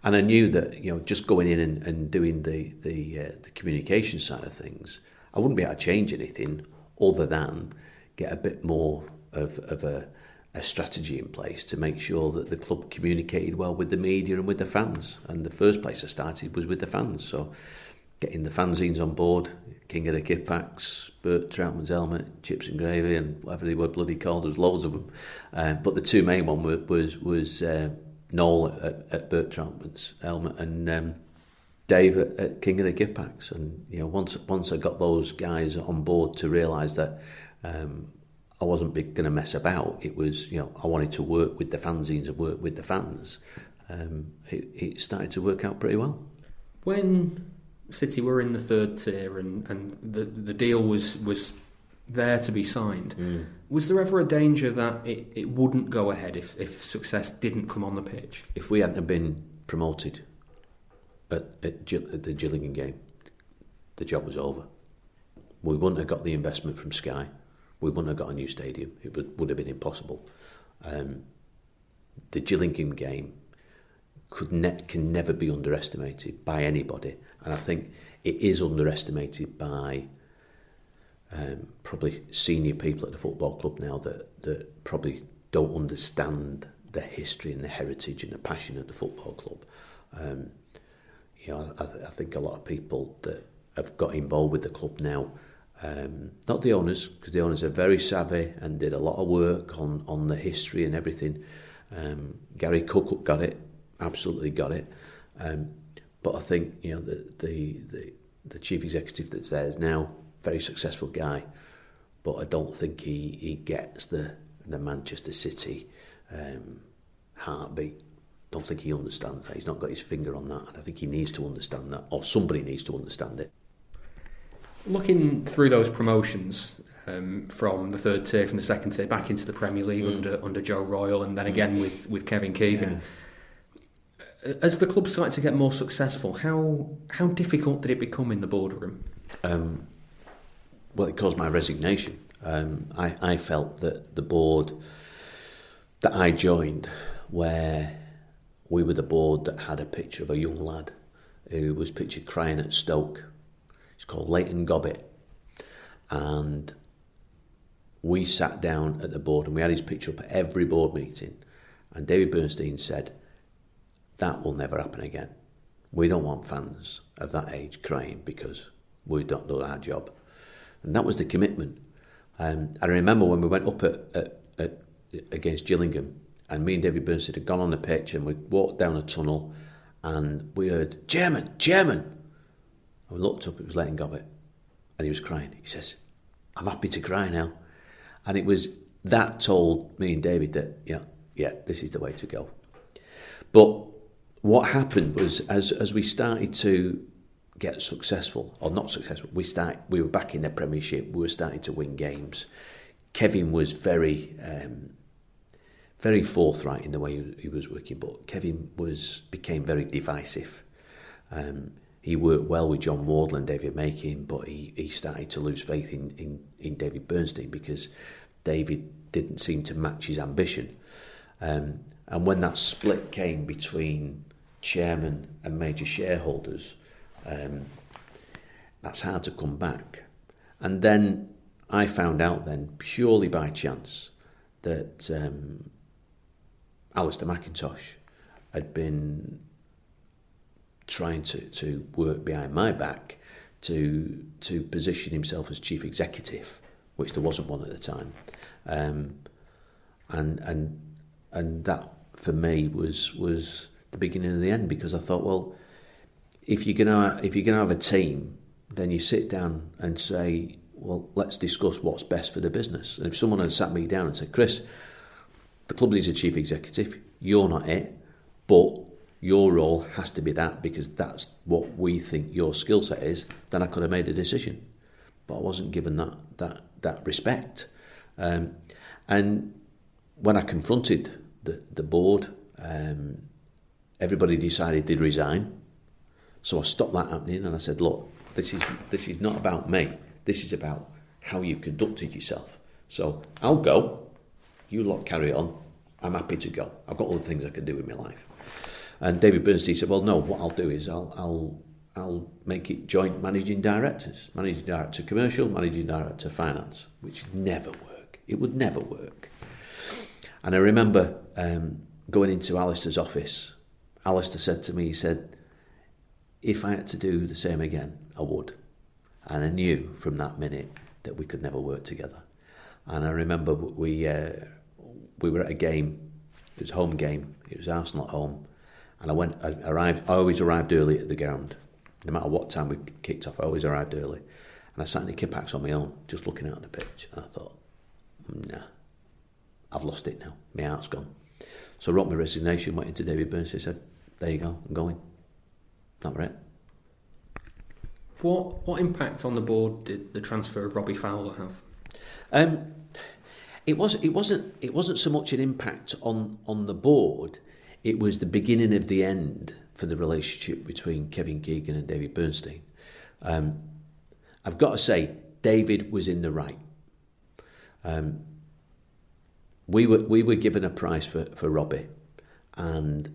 and I knew that you know just going in and, and doing the the, uh, the communication side of things, I wouldn't be able to change anything other than get a bit more of of a, a strategy in place to make sure that the club communicated well with the media and with the fans. And the first place I started was with the fans, so getting the fanzines on board, King of the Kippax, Bert Trautmann's helmet, Chips and Gravy, and whatever they were bloody called. There's loads of them, uh, but the two main one was was, was uh, Noel at, at Bert Trautmann's helmet and um, Dave at, at King of the Kippax. And you know, once once I got those guys on board to realise that. Um, I wasn't going to mess about. It was, you know, I wanted to work with the fanzines and work with the fans. Um, it, it started to work out pretty well. When City were in the third tier and, and the the deal was was there to be signed, was there ever a danger that it, it wouldn't go ahead if, if success didn't come on the pitch? If we hadn't have been promoted at, at, at the Gillingham game, the job was over. We wouldn't have got the investment from Sky. We wouldn't have got a new stadium. It would, would have been impossible. Um, the Gillingham game could ne- can never be underestimated by anybody, and I think it is underestimated by um, probably senior people at the football club now that that probably don't understand the history and the heritage and the passion of the football club. Um, you know, I, I think a lot of people that have got involved with the club now, um, not the owners, because the owners are very savvy and did a lot of work on, on the history and everything. Um, Gary Cook got it, absolutely got it. Um, but I think you know the, the the the chief executive that's there is now very successful guy, but I don't think he, he gets the the Manchester City um, heartbeat. Don't think he understands that. He's not got his finger on that, and I think he needs to understand that, or somebody needs to understand it. Looking through those promotions um, from the third tier, from the second tier, back into the Premier League Mm. under under Joe Royle, and then again Mm. with with Kevin Keegan. As the club started to get more successful, how how difficult did it become in the boardroom? Um, well, it caused my resignation. Um, I, I felt that the board that I joined, where we were the board that had a picture of a young lad who was pictured crying at Stoke. It's called Leighton Gobbett. And we sat down at the board and we had his picture up at every board meeting. And David Bernstein said, That will never happen again. We don't want fans of that age crying because we don't do our job. And that was the commitment. Um, I remember when we went up at, at, at, against Gillingham, and me and David Bernstein had gone on the pitch and we walked down a tunnel and we heard, Chairman, Chairman. And we looked up, it was Leighton Gobbett, and he was crying. He says, I'm happy to cry now. And it was that told me and David that, yeah, yeah, this is the way to go. But what happened was as as we started to get successful or not successful, we start we were back in the Premiership. We were starting to win games. Kevin was very um, very forthright in the way he, was working, but Kevin was became very divisive. Um, he worked well with John Wardle and David Makin, but he, he started to lose faith in, in, in David Bernstein because David didn't seem to match his ambition. Um, and when that split came between chairman and major shareholders, um, that's hard to come back. And then I found out then, purely by chance, that um, Alistair McIntosh had been trying to, to work behind my back to to position himself as chief executive, which there wasn't one at the time, um, and and and that for me was was the beginning of the end because I thought, well, if you're gonna if you're gonna have a team, then you sit down and say, well, let's discuss what's best for the business. And if someone had sat me down and said, Chris, the club needs a chief executive, you're not it, but your role has to be that because that's what we think your skill set is, then I could have made a decision. But I wasn't given that that that respect. Um, and when I confronted the, the board, um, everybody decided they'd resign. So I stopped that happening and I said, look, this is this is not about me. This is about how you've conducted yourself. So I'll go. You lot carry on. I'm happy to go. I've got other things I can do in my life. And David Bernstein said, well, no, what I'll do is I'll, I'll, I'll make it joint managing directors, managing director commercial, managing director finance, which never work. It would never work. And I remember um, going into Alistair's office. Alistair said to me, he said, if I had to do the same again, I would. And I knew from that minute that we could never work together. And I remember we uh, we were at a game. It was a home game. It was Arsenal at home, and I went. I arrived. I always arrived early at the ground, no matter what time we kicked off. I always arrived early, and I sat in the Kippax on my own, just looking out on the pitch, and I thought, nah, I've lost it now. My heart's gone. So I wrote my resignation. Went into David Burns. He said, "There you go. I'm going." That was it. What what impact on the board did the transfer of Robbie Fowler have? Um, it was it wasn't it wasn't so much an impact on on the board. It was the beginning of the end for the relationship between Kevin Keegan and David Bernstein. Um, I've got to say, David was in the right. Um, we were we were given a price for, for Robbie, and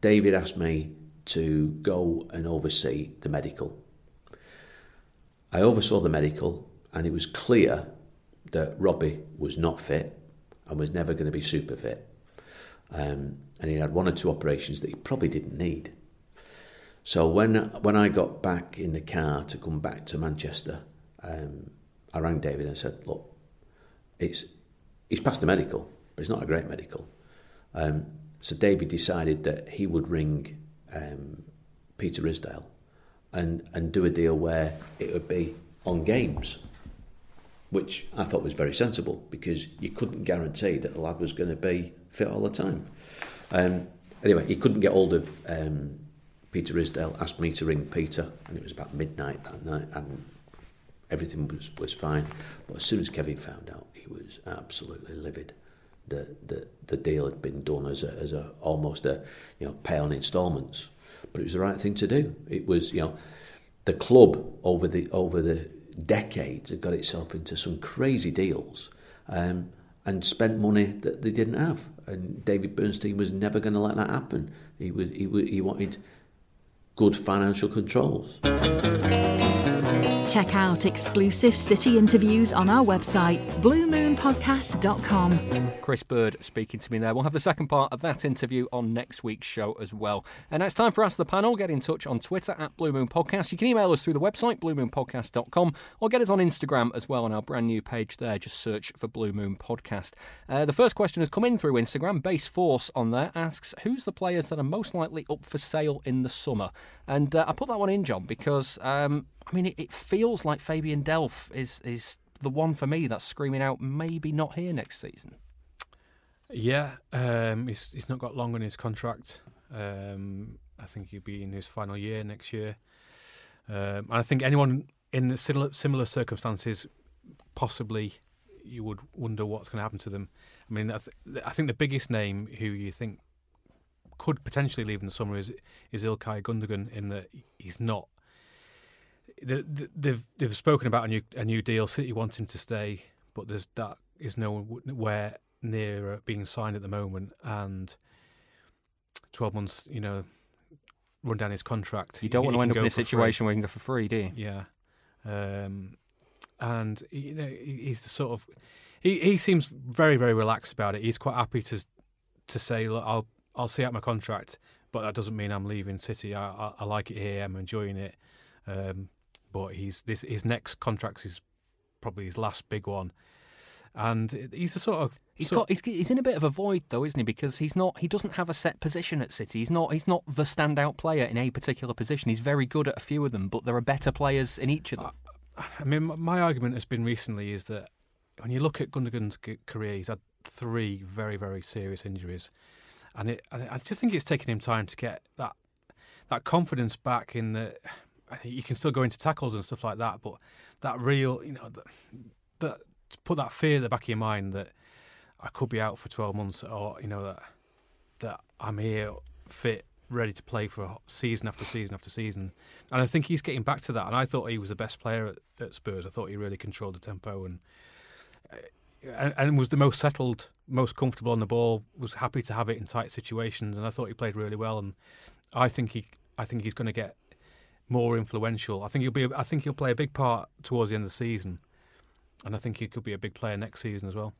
David asked me to go and oversee the medical. I oversaw the medical, and it was clear that Robbie was not fit and was never going to be super fit. Um, and he had one or two operations that he probably didn't need. So when when I got back in the car to come back to Manchester, um, I rang David and said, "Look, it's he's passed the medical, but it's not a great medical." Um, so David decided that he would ring um, Peter Ridsdale and and do a deal where it would be on games, which I thought was very sensible because you couldn't guarantee that the lad was going to be fit all the time. Um, anyway, he couldn't get hold of um, Peter Ridsdale, asked me to ring Peter, and it was about midnight that night, and everything was, was fine. But as soon as Kevin found out, he was absolutely livid. The, the, the deal had been done as a, as a almost a you know pay on instalments, but it was the right thing to do. It was you know the club over the over the decades had got itself into some crazy deals um, and spent money that they didn't have. And David Bernstein was never going to let that happen. He would he would he wanted good financial controls. Check out exclusive City interviews on our website, bluemoonpodcast.com. Chris Bird speaking to me there. We'll have the second part of that interview on next week's show as well. And it's time for Ask the Panel. Get in touch on Twitter at Blue Moon Podcast. You can email us through the website, bluemoonpodcast.com, or get us on Instagram as well on our brand new page there. Just search for Blue Moon Podcast. Uh, the first question has come in through Instagram. Base Force on there asks, Who's the players that are most likely up for sale in the summer? And uh, I put that one in, John, because um, I mean, it, it feels like Fabian Delph is is the one for me that's screaming out maybe not here next season. Yeah, um, he's he's not got long on his contract. Um, I think he'll be in his final year next year. Um, and I think anyone in the similar, similar circumstances, possibly, you would wonder what's going to happen to them. I mean, I, th- I think the biggest name who you think could potentially leave in the summer is is Ilkay Gundogan. In that he's not. They've they've spoken about a new a new deal. City want him to stay, but there's that is nowhere near being signed at the moment, and twelve months, you know, run down his contract. You don't he, want to end up in a free. situation where you can go for free, do you? Yeah, um, and you know he's the sort of he he seems very very relaxed about it. He's quite happy to to say, look, I'll I'll see out my contract, but that doesn't mean I'm leaving City. I I, I like it here. I'm enjoying it. Um, but he's this his next contract is probably his last big one, and he's a sort of He's sort got he's, he's in a bit of a void though, isn't he? Because he's not he doesn't have a set position at City. He's not he's not the standout player in a particular position. He's very good at a few of them, but there are better players in each of them. I mean, my argument has been recently is that when you look at Gundogan's career, he's had three very, very serious injuries, and it, and I just think it's taken him time to get that that confidence back in the. You can still go into tackles and stuff like that, but that real, you know, that, put that fear at the back of your mind that I could be out for twelve months, or you know that that I'm here fit ready to play for season after season after season. And I think he's getting back to that. And I thought he was the best player at, at Spurs. I thought he really controlled the tempo and, and and was the most settled, most comfortable on the ball. Was happy to have it in tight situations. And I thought he played really well. And I think he, I think he's going to get more influential. I think he'll be. I think he'll play a big part towards the end of the season. And I think he could be a big player next season as well.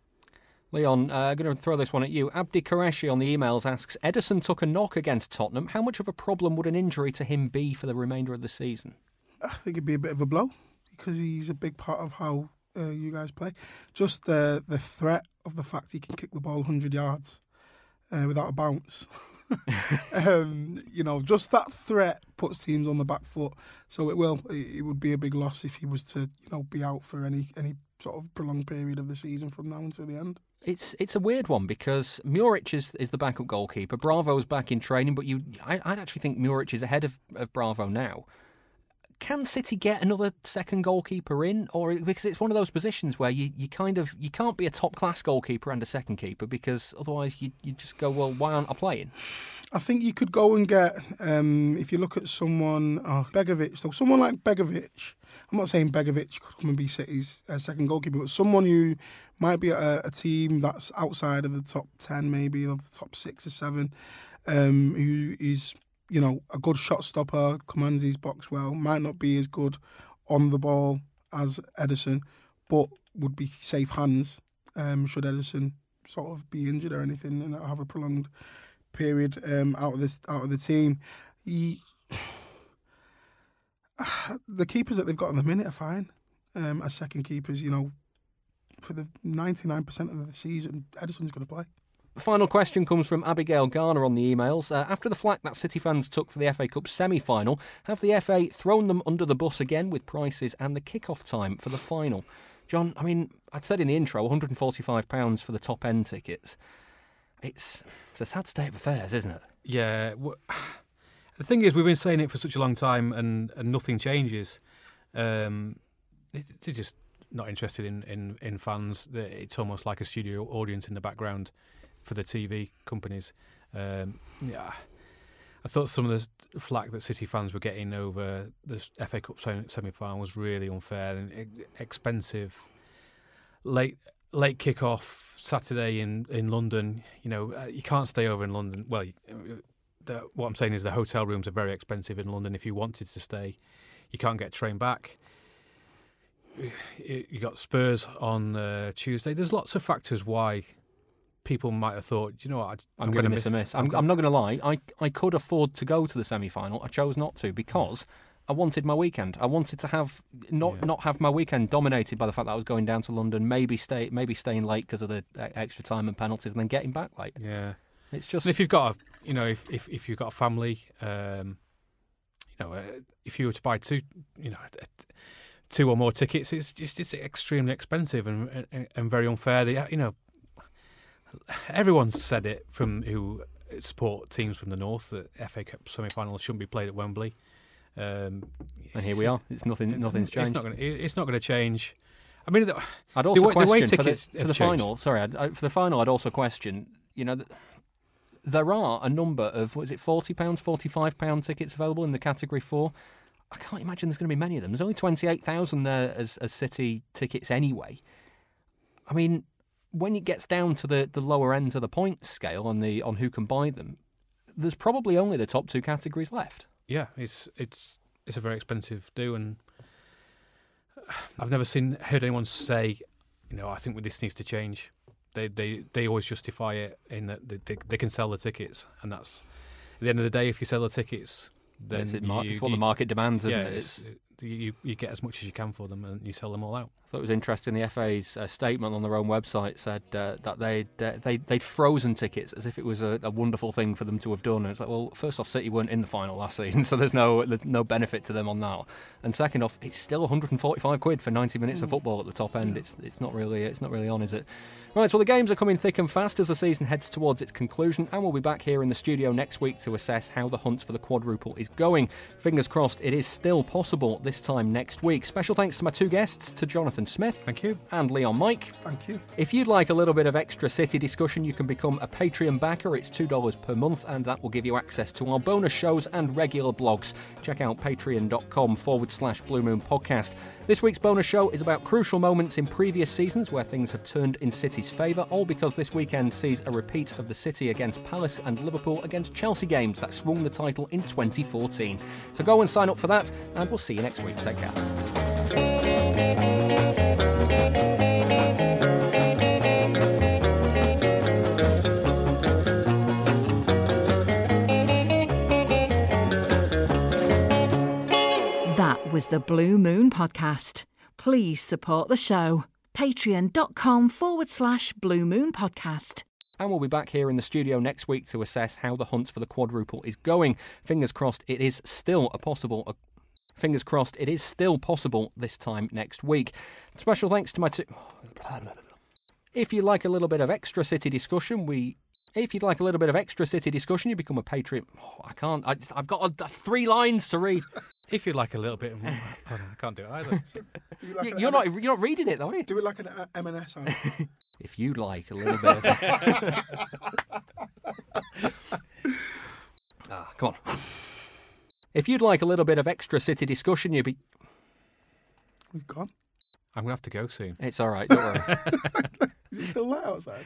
Leon, I'm uh, going to throw this one at you. Abdi Qureshi on the emails asks Ederson took a knock against Tottenham. How much of a problem would an injury to him be for the remainder of the season? I think it'd be a bit of a blow because he's a big part of how uh, you guys play. Just the the threat of the fact he can kick the ball 100 yards uh, without a bounce. [laughs] um, you know, just that threat puts teams on the back foot. So it will. It, would be a big loss if he was to, you know, be out for any any sort of prolonged period of the season from now until the end. It's it's a weird one because Muric is, is the backup goalkeeper. Bravo's back in training, but you I, I'd actually think Muric is ahead of, of Bravo now. Can City get another second goalkeeper in, or because it's one of those positions where you, you kind of you can't be a top class goalkeeper and a second keeper because otherwise you you just go well why aren't I playing? I think you could go and get um, if you look at someone oh, Begovic. So someone like Begovic. I'm not saying Begovic could come and be City's uh, second goalkeeper, but someone who might be a, a team that's outside of the top ten, maybe of the top six or seven, um, who is you know a good shot stopper, commands his box well. Might not be as good on the ball as Ederson, but would be safe hands um, should Ederson sort of be injured or anything and have a prolonged period um, out of this out of the team. He, [sighs] the keepers that they've got in the minute are fine um, as second keepers. You know, for the ninety nine percent of the season, Ederson's going to play. Final question comes from Abigail Garner on the emails. Uh, after the flack that City fans took for the FA Cup semi final, have the FA thrown them under the bus again with prices and the kick-off time for the final? John, I mean, I'd said in the intro, £145 for the top end tickets. It's, it's a sad state of affairs, isn't it? Yeah. w [sighs] the thing is, we've been saying it for such a long time, and, and nothing changes. Um, they're just not interested in, in, in fans. It's almost like a studio audience in the background for the TV companies. Um, yeah. I thought some of the flack that City fans were getting over the FA Cup semi final was really unfair and expensive. Late late kick off Saturday in, in London. You know, uh, you can't stay over in London. Well, the, what I'm saying is the hotel rooms are very expensive in London. If you wanted to stay, you can't get train back. You got Spurs on uh, Tuesday. There's lots of factors why people might have thought, you know what, I'm, I'm going to miss a miss. I'm, I'm not going to lie. I, I could afford to go to the semi final. I chose not to because I wanted my weekend. I wanted to have not yeah. not have my weekend dominated by the fact that I was going down to London, maybe stay maybe staying late because of the extra time and penalties, and then getting back late. Yeah, it's just and if you've got a you know if if, if you've got a family, um, you know, uh, if you were to buy two, you know. Two or more tickets, it's just it's extremely expensive and, and, and very unfair. They, you know, everyone's said it from who support teams from the north that FA Cup semi-finals shouldn't be played at Wembley. Um, and here we are. It's nothing. Nothing's changed. It's not going to change. I mean, I'd also the, question the for the, for the final. Sorry, I'd, I, for the final, I'd also question. You know, there are a number of was it forty pounds, forty five pound tickets available in the category four. I can't imagine there's going to be many of them. There's only twenty eight thousand there as, as city tickets anyway. I mean, when it gets down to the, the lower ends of the points scale on the on who can buy them, there's probably only the top two categories left. Yeah, it's it's it's a very expensive do, and [sighs] I've never seen heard anyone say, you know, I think this needs to change. They they they always justify it in that they, they, they can sell the tickets, and that's at the end of the day. If you sell the tickets, then it's, it mar- you, it's what you, the market demands, isn't yeah, it? It's, it's, you, you get as much as you can for them and you sell them all out. I thought it was interesting. The FA's uh, statement on their own website said uh, that they'd, uh, they, they'd frozen tickets as if it was a, a, wonderful thing for them to have done. And it's like, well, first off, City weren't in the final last [laughs] season, so there's no there's no benefit to them on that. And second off, it's still 145 quid for 90 minutes mm. of football at the top end. It's it's not really it's not really on, is it? Right, well, the games are coming thick and fast as the season heads towards its conclusion, and we'll be back here in the studio next week to assess how the hunt for the quadruple is going. Fingers crossed, it is still possible this time next week. Special thanks to my two guests, to Jonathan Smith. Thank you. And Leon Mike. Thank you. If you'd like a little bit of extra City discussion, you can become a Patreon backer. It's $2 per month, and that will give you access to our bonus shows and regular blogs. Check out patreon.com forward slash Blue Moon Podcast. This week's bonus show is about crucial moments in previous seasons where things have turned in City's favour, all because this weekend sees a repeat of the City against Palace and Liverpool against Chelsea games that swung the title in 2014. So go and sign up for that, and we'll see you next week. Take care. Was the Blue Moon Podcast. Please support the show. Patreon.com forward slash Blue Moon Podcast. And we'll be back here in the studio next week to assess how the hunt for the quadruple is going. Fingers crossed it is still a possible. A fingers crossed it is still possible this time next week. Special thanks to my two. If you like a little bit of extra city discussion, we if you'd like a little bit of extra city discussion, you become a Patreon. Oh, I can't. I, have got a, three lines to read. If you like a little bit, oh, [laughs] no, I can't do it either. [laughs] Do you like You- an You're M- not you're not reading it though, are you? Do it like an uh, M&S. [laughs] If you like a little bit. Of... ah, come on. If you'd like a little bit of extra city discussion, you'd be. We've gone. I'm gonna have to go soon. It's all right. Don't worry. Is it still light outside?